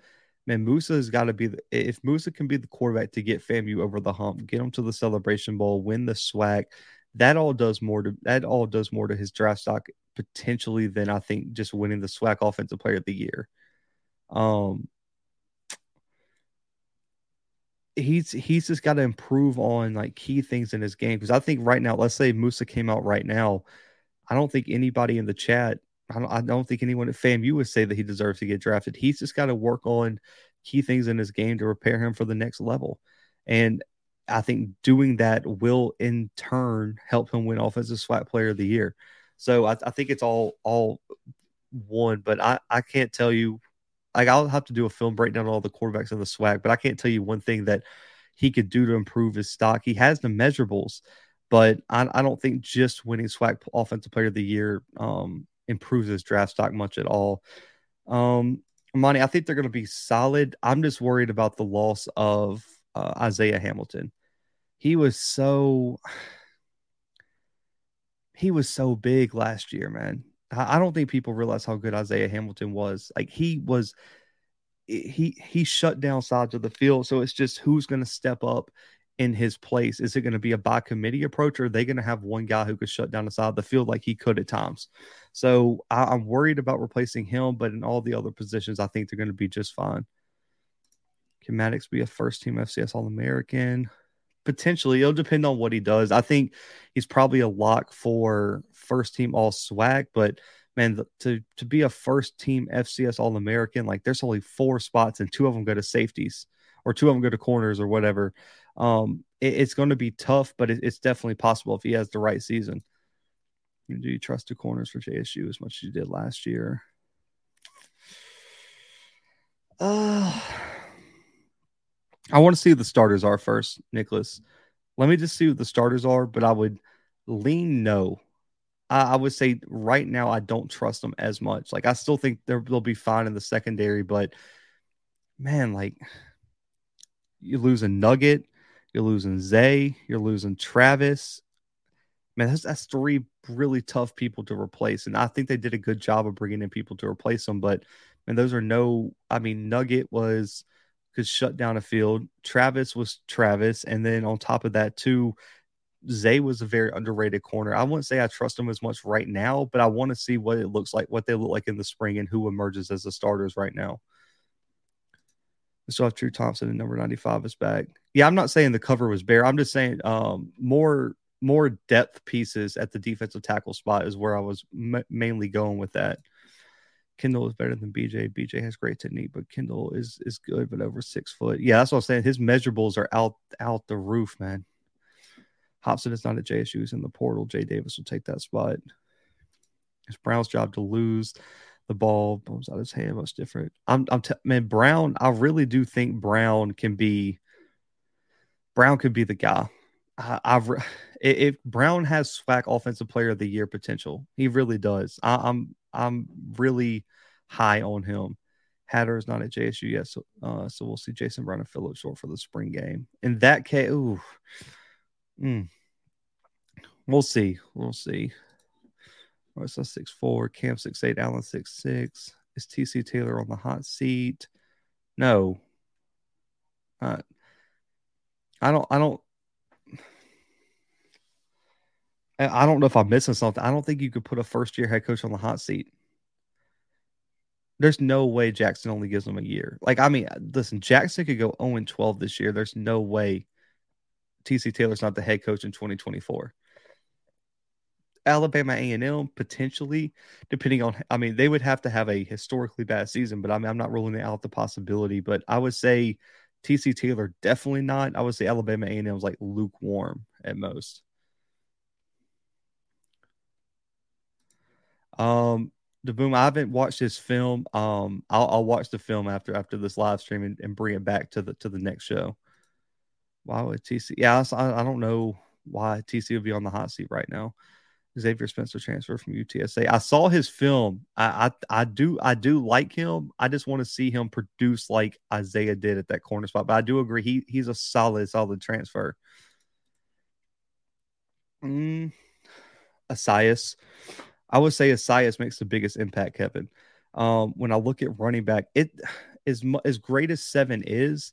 man, Moussa has got to be the, if Moussa can be the quarterback to get FAMU over the hump, get him to the Celebration Bowl, win the SWAC. That all does more to that all does more to his draft stock potentially than I think just winning the SWAC Offensive Player of the Year. Um, he's he's just got to improve on like key things in his game because I think right now, let's say Moussa came out right now, I don't think anybody in the chat I don't, I don't think anyone at FAMU would say that he deserves to get drafted. He's just got to work on key things in his game to prepare him for the next level. And I think doing that will in turn help him win offensive SWAC player of the year. So I, I think it's all all one, but I, I can't tell you like I'll have to do a film breakdown on all the quarterbacks in the SWAC, but I can't tell you one thing that he could do to improve his stock. He has the measurables, but I, I don't think just winning SWAC offensive player of the year um, improves his draft stock much at all. Um, Monty, I think they're going to be solid. I'm just worried about the loss of uh, Isaiah Hamilton. He was so he was so big last year, man. I don't think people realize how good Isaiah Hamilton was. Like he was he he shut down sides of the field. So it's just who's going to step up in his place? Is it going to be a by committee approach, or are they going to have one guy who could shut down the side of the field like he could at times? So I, am worried about replacing him, but in all the other positions, I think they're going to be just fine. Can Maddox be a first team FCS All American? Potentially, it'll depend on what he does. I think he's probably a lock for first team All SWAC, but man, to to be a first team FCS All American, like there's only four spots and two of them go to safeties or two of them go to corners or whatever. Um, it, it's going to be tough, but it, it's definitely possible if he has the right season. Do you trust the corners for JSU as much as you did last year? Uh, I want to see the starters are first, Nicholas. Let me just see what the starters are, but I would lean no. I, I would say right now I don't trust them as much. Like I still think they'll be fine in the secondary, but man, like you're losing Nugget, you're losing Zay, you're losing Travis. Man, that's, that's three really tough people to replace, and I think they did a good job of bringing in people to replace them. But man, those are no. I mean, Nugget was could shut down a field. Travis was Travis, and then on top of that, too, Zay was a very underrated corner. I wouldn't say I trust him as much right now, but I want to see what it looks like, what they look like in the spring, and who emerges as the starters right now. We still have True Thompson and number 95 is back. Yeah, I'm not saying the cover was bare. I'm just saying um, more more depth pieces at the defensive tackle spot is where I was m- mainly going with that. Kendall is better than BJ. BJ has great technique, but Kendall is is good, but over six foot. Yeah, that's what I'm saying. His measurables are out out the roof, man. Hopson is not at JSU. He's in the portal. Jay Davis will take that spot. It's Brown's job to lose the ball. Bones out his hand. Much different. I'm, I'm t- man. Brown. I really do think Brown can be. Brown could be the guy. I, I've if Brown has SWAC Offensive Player of the Year potential, he really does. I, I'm I'm really high on him. Hatter is not at JSU yet, so uh, so we'll see Jason Brown and Phillips Short for the spring game. In that case, ooh, mm, we'll see, we'll see. Russell six four, Cam six eight, Allen six six. Is TC Taylor on the hot seat? No. Uh, I don't. I don't. I don't know if I'm missing something. I don't think you could put a first year head coach on the hot seat. There's no way Jackson only gives them a year. Like, I mean, listen, Jackson could go 0 12 this year. There's no way TC Taylor's not the head coach in 2024. Alabama A&M potentially, depending on. I mean, they would have to have a historically bad season, but I mean, I'm not ruling out the possibility. But I would say TC Taylor definitely not. I would say Alabama A&M is like lukewarm at most. Um, the boom. I haven't watched this film. Um, I'll, I'll watch the film after after this live stream and, and, bring it back to the to the next show. Why would TC? Yeah, I, I don't know why TC would be on the hot seat right now. Xavier Spencer transfer from UTSA. I saw his film. I, I I do I do like him. I just want to see him produce like Isaiah did at that corner spot. But I do agree he he's a solid solid transfer. Mm, Asias. I would say Asias makes the biggest impact, Kevin. Um, when I look at running back, it is as great as seven is,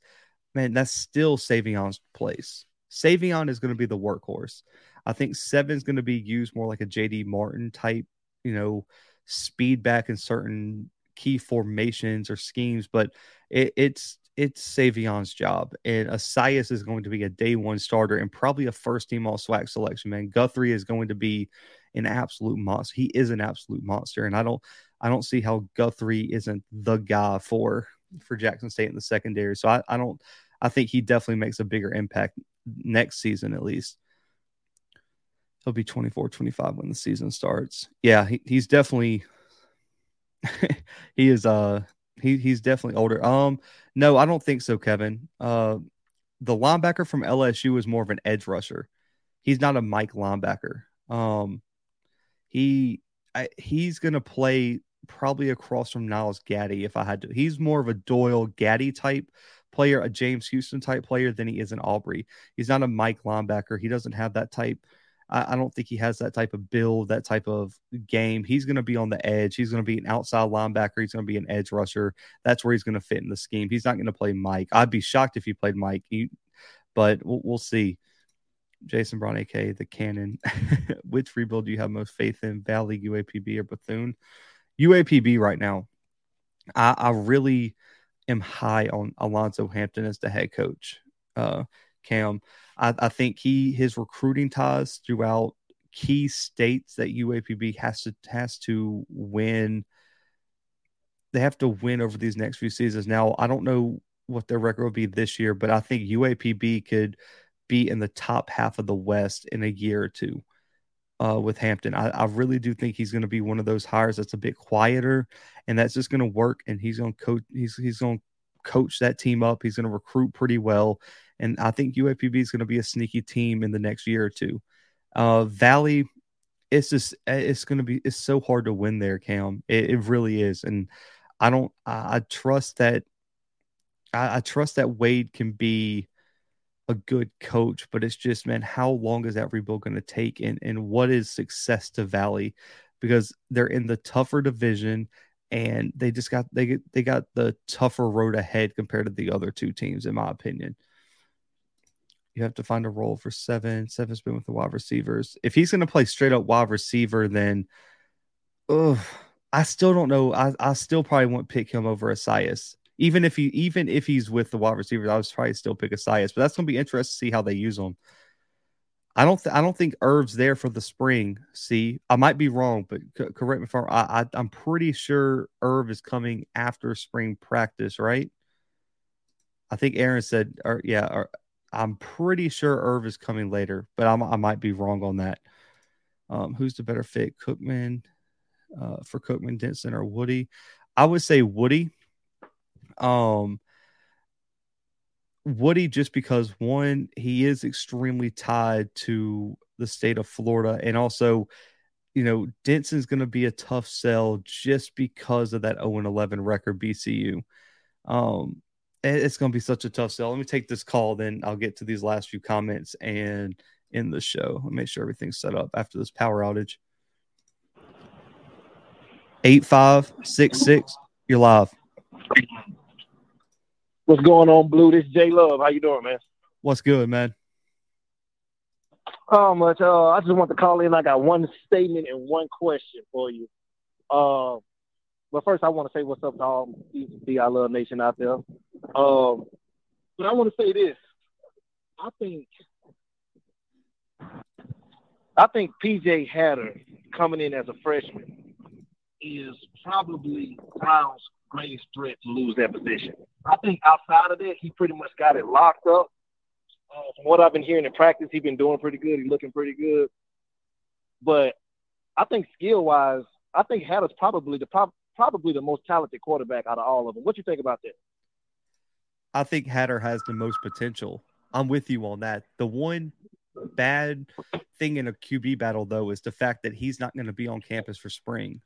man, that's still Savion's place. Savion is going to be the workhorse. I think seven is going to be used more like a JD Martin type, you know, speed back in certain key formations or schemes, but it, it's it's Savion's job. And Asias is going to be a day one starter and probably a first team all SWAC selection, man. Guthrie is going to be an absolute monster. He is an absolute monster. And I don't I don't see how Guthrie isn't the guy for for Jackson State in the secondary. So I, I don't I think he definitely makes a bigger impact next season at least. He'll be 24, 25 when the season starts. Yeah, he, he's definitely he is uh he he's definitely older. Um, no, I don't think so, Kevin. Uh, the linebacker from LSU is more of an edge rusher. He's not a Mike linebacker. Um, he I, he's gonna play probably across from Nyles Gaddy if I had to. He's more of a Doyle Gaddy type player, a James Houston type player than he is an Aubrey. He's not a Mike linebacker. He doesn't have that type I, I don't think he has that type of build, that type of game. He's going to be on the edge. He's going to be an outside linebacker. He's going to be an edge rusher. That's where he's going to fit in the scheme. He's not going to play Mike. I'd be shocked if he played Mike, he, but we'll, we'll see. Jason Brown, aka the Cannon. Which rebuild do you have most faith in? Valley, UAPB, or Bethune? UAPB right now. I, I really am high on Alonzo Hampton as the head coach. Uh, Cam, I, I think he his recruiting ties throughout key states that UAPB has to has to win. They have to win over these next few seasons. Now, I don't know what their record will be this year, but I think UAPB could be in the top half of the West in a year or two uh, with Hampton. I, I, really do think he's going to be one of those hires that's a bit quieter, and that's just going to work. And he's going to coach. He's he's going to coach that team up. He's going to recruit pretty well, and I think UAPB is going to be a sneaky team in the next year or two. Uh, Valley, it's just it's going to be it's so hard to win there, Cam. It, it really is, and I don't. I, I trust that. I, I trust that Wade can be a good coach, but it's just, man, how long is that rebuild going to take? And, and what is success to Valley? Because they're in the tougher division and they just got they they got the tougher road ahead compared to the other two teams, in my opinion. You have to find a role for seven. Seven's been with the wide receivers. If he's going to play straight up wide receiver, then, oh, I still don't know. I, I still probably won't pick him over Asias even if he even if he's with the wide receivers, I was probably still pick Asias, but that's gonna be interesting to see how they use him. I don't th- I don't think Irv's there for the spring. See, I might be wrong, but c- correct me if I'm. I, I am pretty sure Irv is coming after spring practice, right? I think Aaron said, or yeah, or, I'm pretty sure Irv is coming later, but I'm, I might be wrong on that. Um, who's the better fit, Cookman uh, for Cookman, Denson, or Woodie? I would say Woodie um, Woodie, just because one, he is extremely tied to the state of Florida, and also, you know, Denson's going to be a tough sell just because of that 0 11 record BCU. Um, it's going to be such a tough sell. Let me take this call, then I'll get to these last few comments and in the show. I'll make sure everything's set up after this power outage. 8566, you're live. What's going on, Blue? This is J Love. How you doing, man? What's good, man? Oh, much. Uh, I just want to call in. I got one statement and one question for you. Uh, but first, I want to say what's up to all the I Love Nation out there. Um, but I want to say this. I think I think PJ Hatter coming in as a freshman is probably Brown's greatest threat to lose that position. I think outside of that, he pretty much got it locked up. Uh, from what I've been hearing in practice, he's been doing pretty good. He's looking pretty good. But I think skill wise, I think Hatter's probably the probably the most talented quarterback out of all of them. What do you think about that? I think Hatter has the most potential. I'm with you on that. The one bad thing in a QB battle, though, is the fact that he's not going to be on campus for spring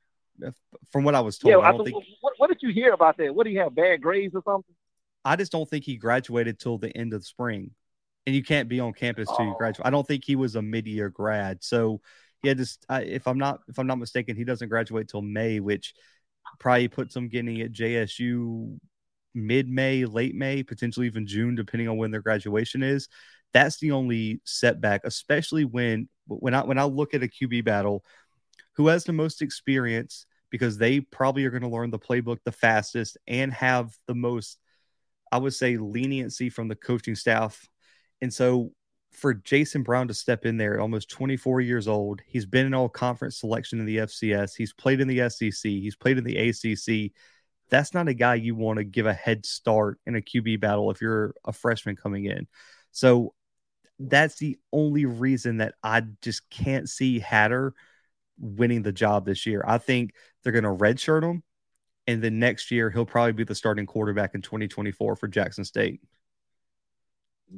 from what I was told. Yeah, I don't think. What, what, did you hear about that? What do you have bad grades or something? I just don't think he graduated till the end of spring, and you can't be on campus till you oh. graduate. I don't think he was a mid-year grad, so he had to. If I'm not, if I'm not mistaken, he doesn't graduate till May, which probably puts him getting at JSU mid-May, late May, potentially even June, depending on when their graduation is. That's the only setback, especially when when I when I look at a QB battle who has the most experience because they probably are going to learn the playbook the fastest and have the most, I would say, leniency from the coaching staff. And so for Jason Brown to step in there, almost 24 years old, he's been in all conference selection in the FCS, he's played in the SEC, he's played in the ACC. That's not a guy you want to give a head start in a QB battle if you're a freshman coming in. So that's the only reason that I just can't see Hatter winning the job this year. I think they're going to redshirt him, and then next year he'll probably be the starting quarterback in 2024 for Jackson State.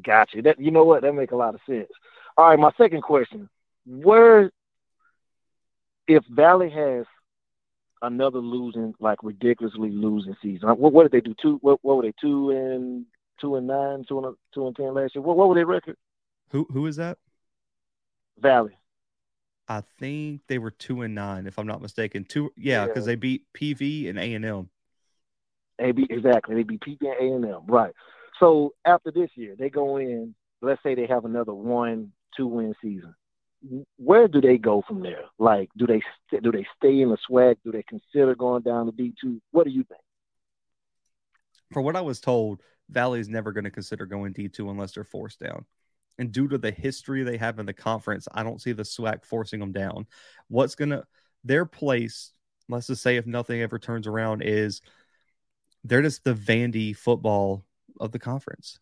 Gotcha. That you know what that make a lot of sense. All right, my second question: Where, if Valley has another losing, like ridiculously losing season, what, what did they do? Two? What, what were they? Two and two and nine, two and two and ten last year. What, what were their record? Who who is that? Valley. I think they were two and nine, if I'm not mistaken. Two, yeah, because yeah. they beat PV and A and M. AB exactly. They beat PV and A and M, right? So after this year, they go in. Let's say they have another one, two win season. Where do they go from there? Like, do they do they stay in the SWAC? Do they consider going down to D two? What do you think? for what I was told, Valley is never going to consider going D2 unless they're forced down. And due to the history they have in the conference, I don't see the SWAC forcing them down. What's going to, their place, let's just say if nothing ever turns around, is they're just the Vandy football of the conference.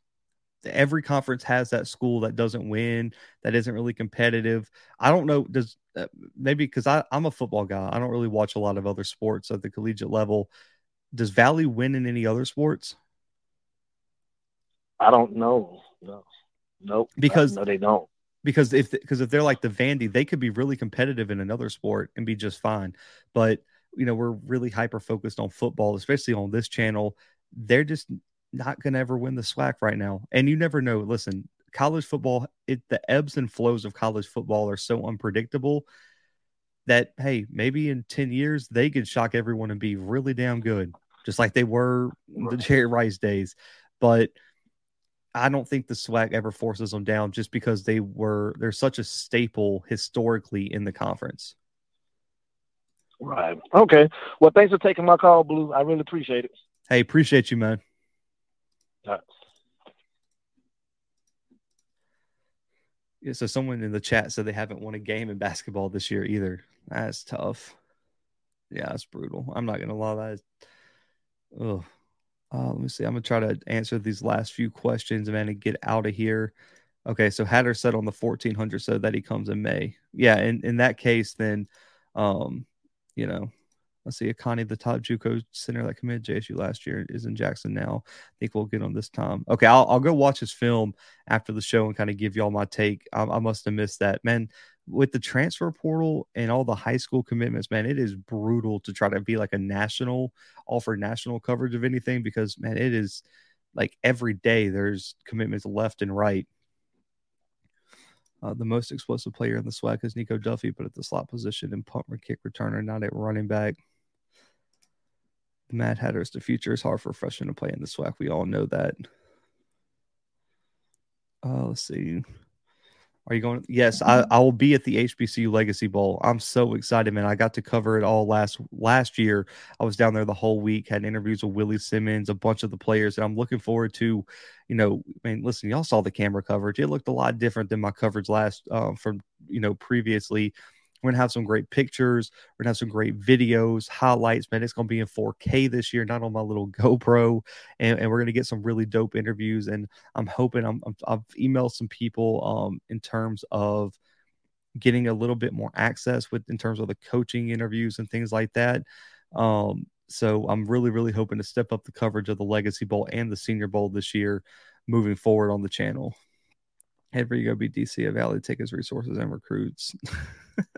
Every conference has that school that doesn't win, that isn't really competitive. I don't know, does uh, maybe because I'm a football guy, I don't really watch a lot of other sports at the collegiate level. Does Valley win in any other sports? I don't know. No, nope. Because no, they don't. Because if because if they're like the Vandy, they could be really competitive in another sport and be just fine. But you know, we're really hyper focused on football, especially on this channel. They're just not going to ever win the SWAC right now, and you never know. Listen, college football, it the ebbs and flows of college football are so unpredictable that hey, maybe in 10 years they could shock everyone and be really damn good, just like they were the Jerry Rice days. But I don't think the SWAC ever forces them down just because they were they're such a staple historically in the conference. Right. Okay. Well, thanks for taking my call, Blue. I really appreciate it. Hey, appreciate you, man. All right. Yeah, so someone in the chat said they haven't won a game in basketball this year either. That's tough. Yeah, that's brutal. I'm not gonna lie, that is ugh. Uh, let me see. I'm gonna try to answer these last few questions, man, and get out of here. Okay, so Hatter said on the 1400 said that he comes in May. Yeah, in in that case, then, um, you know, let's see, Akani, the top JUCO center that committed JSU last year, is in Jackson now. I think we'll get on this time. Okay, I'll, I'll go watch his film after the show and kind of give y'all my take. I, I must have missed that, man. With the transfer portal and all the high school commitments, man, it is brutal to try to be like a national, offer national coverage of anything because, man, it is like every day there's commitments left and right. Uh, the most explosive player in the SWAC is Nico Duffy, but at the slot position and punt kick returner, not at running back. Mad Hatter's the future is hard for freshmen to play in the SWAC. We all know that. Uh, let's see. Are you going? Yes, I, I will be at the HBCU Legacy Bowl. I'm so excited, man. I got to cover it all last last year. I was down there the whole week, had interviews with Willie Simmons, a bunch of the players, and I'm looking forward to, you know, I mean, listen, y'all saw the camera coverage. It looked a lot different than my coverage last uh, from you know previously. We're gonna have some great pictures. We're gonna have some great videos, highlights. Man, it's gonna be in 4K this year, not on my little GoPro. And, and we're gonna get some really dope interviews. And I'm hoping I'm, i have emailed some people um, in terms of getting a little bit more access with in terms of the coaching interviews and things like that. Um, so I'm really, really hoping to step up the coverage of the Legacy Bowl and the Senior Bowl this year, moving forward on the channel. Go be DC Valley, his resources and recruits.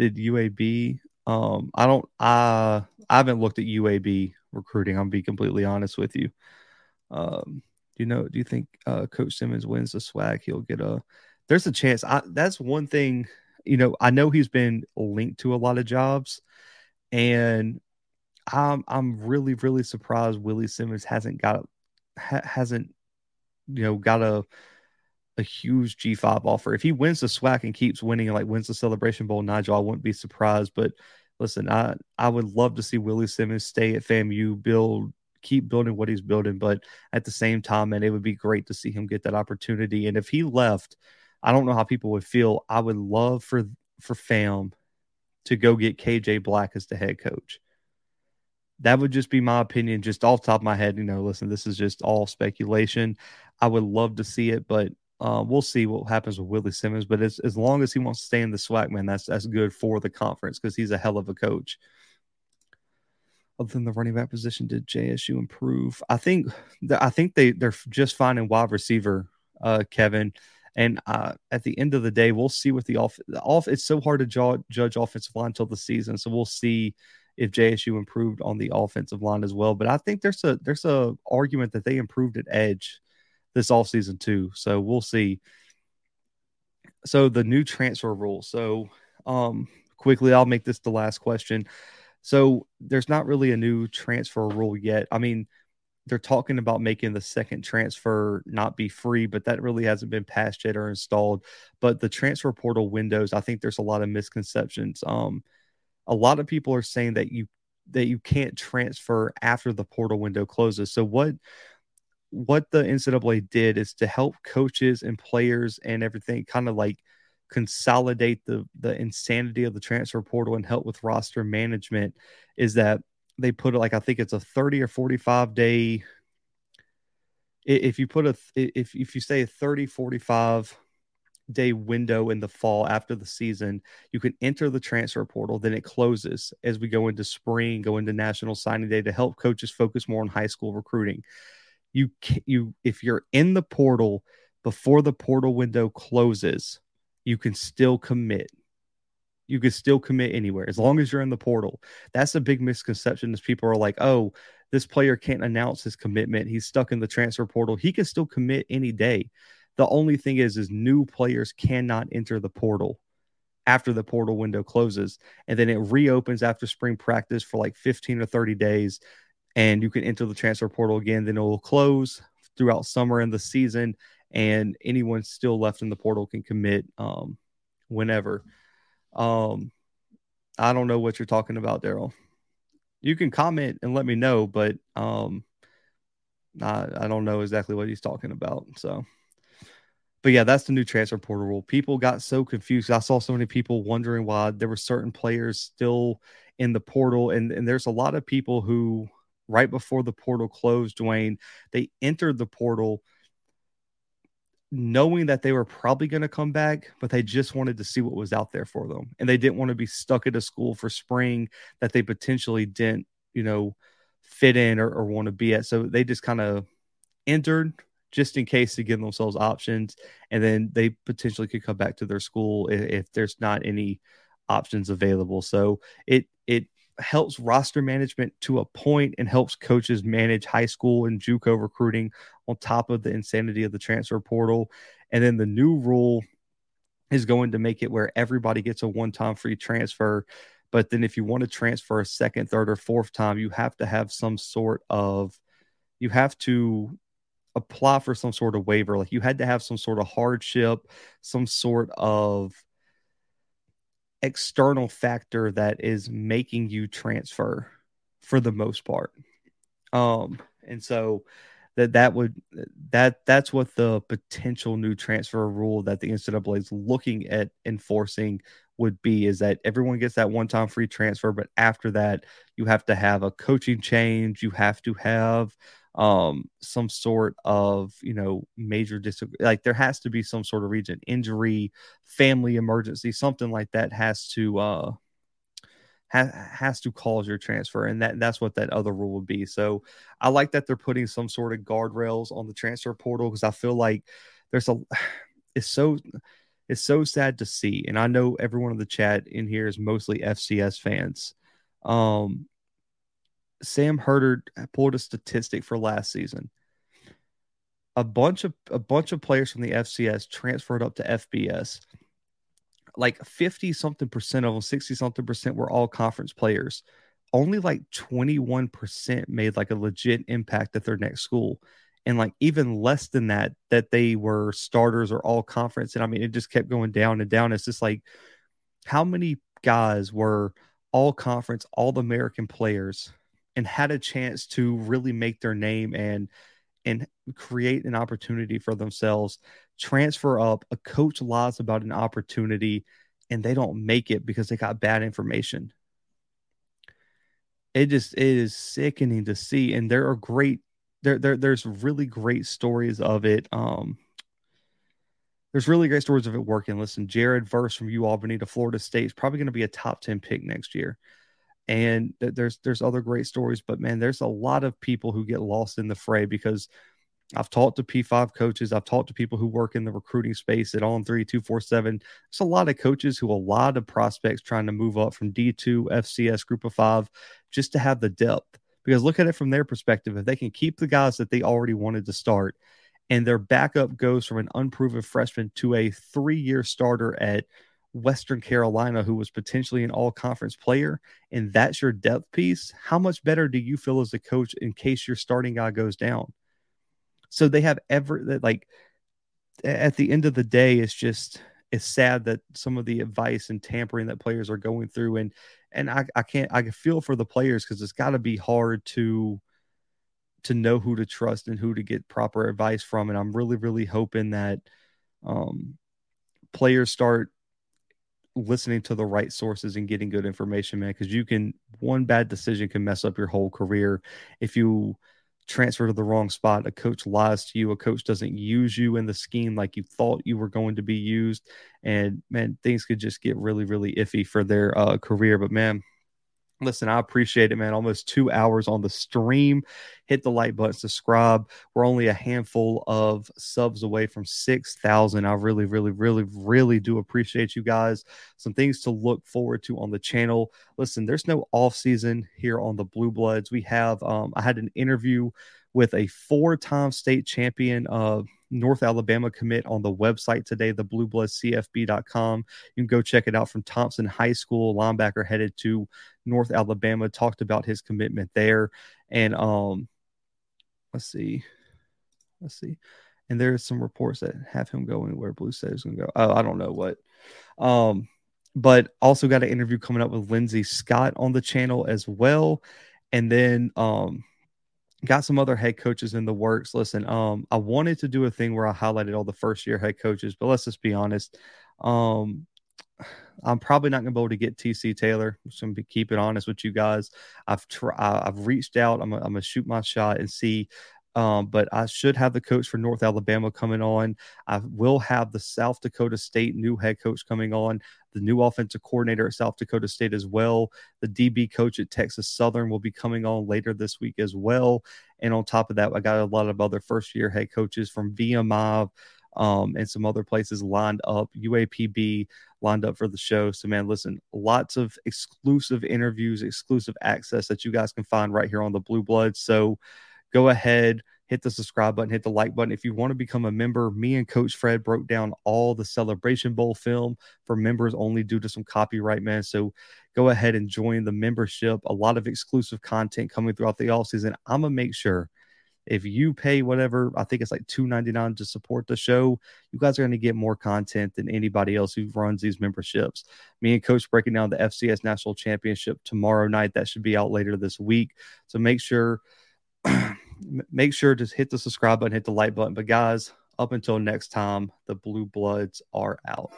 did UAB. Um, I don't. I I haven't looked at UAB recruiting. I'm be completely honest with you. Um, do you know? Do you think uh, Coach Simmons wins the SWAC? He'll get a. There's a chance. I, that's one thing. You know, I know he's been linked to a lot of jobs, and I'm I'm really really surprised Willie Simmons hasn't got ha, hasn't you know got a a huge G5 offer. If he wins the SWAC and keeps winning and like wins the Celebration Bowl, Nigel, I wouldn't be surprised. But listen, I I would love to see Willie Simmons stay at FAMU, build, keep building what he's building. But at the same time, man, it would be great to see him get that opportunity. And if he left, I don't know how people would feel. I would love for for FAM to go get KJ Black as the head coach. That would just be my opinion, just off top of my head. You know, listen, this is just all speculation. I would love to see it, but uh, we'll see what happens with Willie Simmons, but as, as long as he wants to stay in the SWAC, man, that's that's good for the conference because he's a hell of a coach. Other than the running back position, did JSU improve? I think that I think they they're just fine in wide receiver, uh, Kevin. And uh, at the end of the day, we'll see what the off the off. It's so hard to judge, judge offensive line until the season, so we'll see if JSU improved on the offensive line as well. But I think there's a there's a argument that they improved at edge this off season too. So we'll see. So the new transfer rule. So um quickly, I'll make this the last question. So there's not really a new transfer rule yet. I mean, they're talking about making the second transfer not be free, but that really hasn't been passed yet or installed. But the transfer portal windows, I think there's a lot of misconceptions. Um, a lot of people are saying that you that you can't transfer after the portal window closes. So what what the NCAA did is to help coaches and players and everything kind of like consolidate the the insanity of the transfer portal and help with roster management is that they put like I think it's a 30 or 45 day if you put a if if you say a 30 45 day window in the fall after the season, you can enter the transfer portal. Then it closes as we go into spring, go into National Signing Day to help coaches focus more on high school recruiting. You you if you're in the portal before the portal window closes, you can still commit. You can still commit anywhere as long as you're in the portal. That's a big misconception. Is people are like, oh, this player can't announce his commitment. He's stuck in the transfer portal. He can still commit any day the only thing is, is new players cannot enter the portal after the portal window closes, and then it reopens after spring practice for like 15 or 30 days, and you can enter the transfer portal again. Then it will close throughout summer and the season, and anyone still left in the portal can commit um, whenever. Um, I don't know what you're talking about, Daryl. You can comment and let me know, but um, I, I don't know exactly what he's talking about. So but yeah, that's the new transfer portal rule. People got so confused. I saw so many people wondering why there were certain players still in the portal, and, and there's a lot of people who, right before the portal closed, Dwayne, they entered the portal knowing that they were probably going to come back, but they just wanted to see what was out there for them, and they didn't want to be stuck at a school for spring that they potentially didn't, you know, fit in or, or want to be at. So they just kind of entered just in case to give themselves options. And then they potentially could come back to their school if, if there's not any options available. So it, it, helps roster management to a point and helps coaches manage high school and JUCO recruiting on top of the insanity of the transfer portal. And then the new rule is going to make it where everybody gets a one-time free transfer. But then if you want to transfer a second, third, or fourth time, you have to have some sort of you have to apply for some sort of waiver. Like you had to have some sort of hardship, some sort of external factor that is making you transfer for the most part. Um, and so that that would that that's what the potential new transfer rule that the NCAA is looking at enforcing would be is that everyone gets that one time free transfer, but after that, you have to have a coaching change, you have to have um some sort of you know major dis like there has to be some sort of region injury family emergency something like that has to uh ha- has to cause your transfer and that that's what that other rule would be. So i like that they're putting some sort of guardrails on the transfer portal because i feel like there's a it's so it's so sad to see and i know everyone in the chat in here is mostly fcs fans. Um Sam Herder pulled a statistic for last season. A bunch of a bunch of players from the FCS transferred up to FBS. Like 50 something percent of them, 60 something percent were all conference players. Only like 21% made like a legit impact at their next school. And like even less than that, that they were starters or all conference. And I mean, it just kept going down and down. It's just like how many guys were all conference, all American players and had a chance to really make their name and and create an opportunity for themselves transfer up a coach lies about an opportunity and they don't make it because they got bad information. It just it is sickening to see and there are great there, there there's really great stories of it um there's really great stories of it working. Listen jared verse from u albany to florida state is probably going to be a top 10 pick next year and th- there's there's other great stories but man there's a lot of people who get lost in the fray because I've talked to P5 coaches. I've talked to people who work in the recruiting space at On 3, 247. There's a lot of coaches who, a lot of prospects trying to move up from D2, FCS, group of five, just to have the depth. Because look at it from their perspective. If they can keep the guys that they already wanted to start and their backup goes from an unproven freshman to a three year starter at Western Carolina, who was potentially an all conference player, and that's your depth piece, how much better do you feel as a coach in case your starting guy goes down? So they have ever that like at the end of the day, it's just it's sad that some of the advice and tampering that players are going through and and I, I can't I can feel for the players because it's got to be hard to to know who to trust and who to get proper advice from. And I'm really, really hoping that um, players start listening to the right sources and getting good information, man. Because you can one bad decision can mess up your whole career if you transfer to the wrong spot. A coach lies to you. A coach doesn't use you in the scheme like you thought you were going to be used, and man, things could just get really, really iffy for their uh, career. But man, Listen, I appreciate it, man. Almost two hours on the stream. Hit the like button, subscribe. We're only a handful of subs away from 6,000. I really, really, really, really do appreciate you guys. Some things to look forward to on the channel. Listen, there's no off season here on the Blue Bloods. We have, um, I had an interview with a four time state champion of North Alabama commit on the website today, the bluebloodcfb.com. You can go check it out from Thompson High School. Linebacker headed to North Alabama, talked about his commitment there. And um, let's see. Let's see. And there's some reports that have him going where Blue says is going to go. Oh, I don't know what. Um, but also got an interview coming up with Lindsey Scott on the channel as well. And then um, got some other head coaches in the works. Listen, um, I wanted to do a thing where I highlighted all the first year head coaches, but let's just be honest. Um, I'm probably not going to be able to get TC Taylor. I'm just going to keep it honest with you guys. I've tried, I've reached out. I'm, I'm going to shoot my shot and see um, but I should have the coach for North Alabama coming on. I will have the South Dakota State new head coach coming on, the new offensive coordinator at South Dakota State as well. The DB coach at Texas Southern will be coming on later this week as well. And on top of that, I got a lot of other first year head coaches from VMI um, and some other places lined up. UAPB lined up for the show. So, man, listen, lots of exclusive interviews, exclusive access that you guys can find right here on the Blue Blood. So, go ahead, hit the subscribe button, hit the like button. If you want to become a member, me and Coach Fred broke down all the Celebration Bowl film for members only due to some copyright, man. So go ahead and join the membership. A lot of exclusive content coming throughout the all season. I'm gonna make sure if you pay whatever, I think it's like two ninety nine to support the show, you guys are going to get more content than anybody else who runs these memberships. Me and Coach breaking down the FCS National Championship tomorrow night. That should be out later this week. So make sure make sure to hit the subscribe button, hit the like button. But guys, up until next time, the Blue Bloods are out.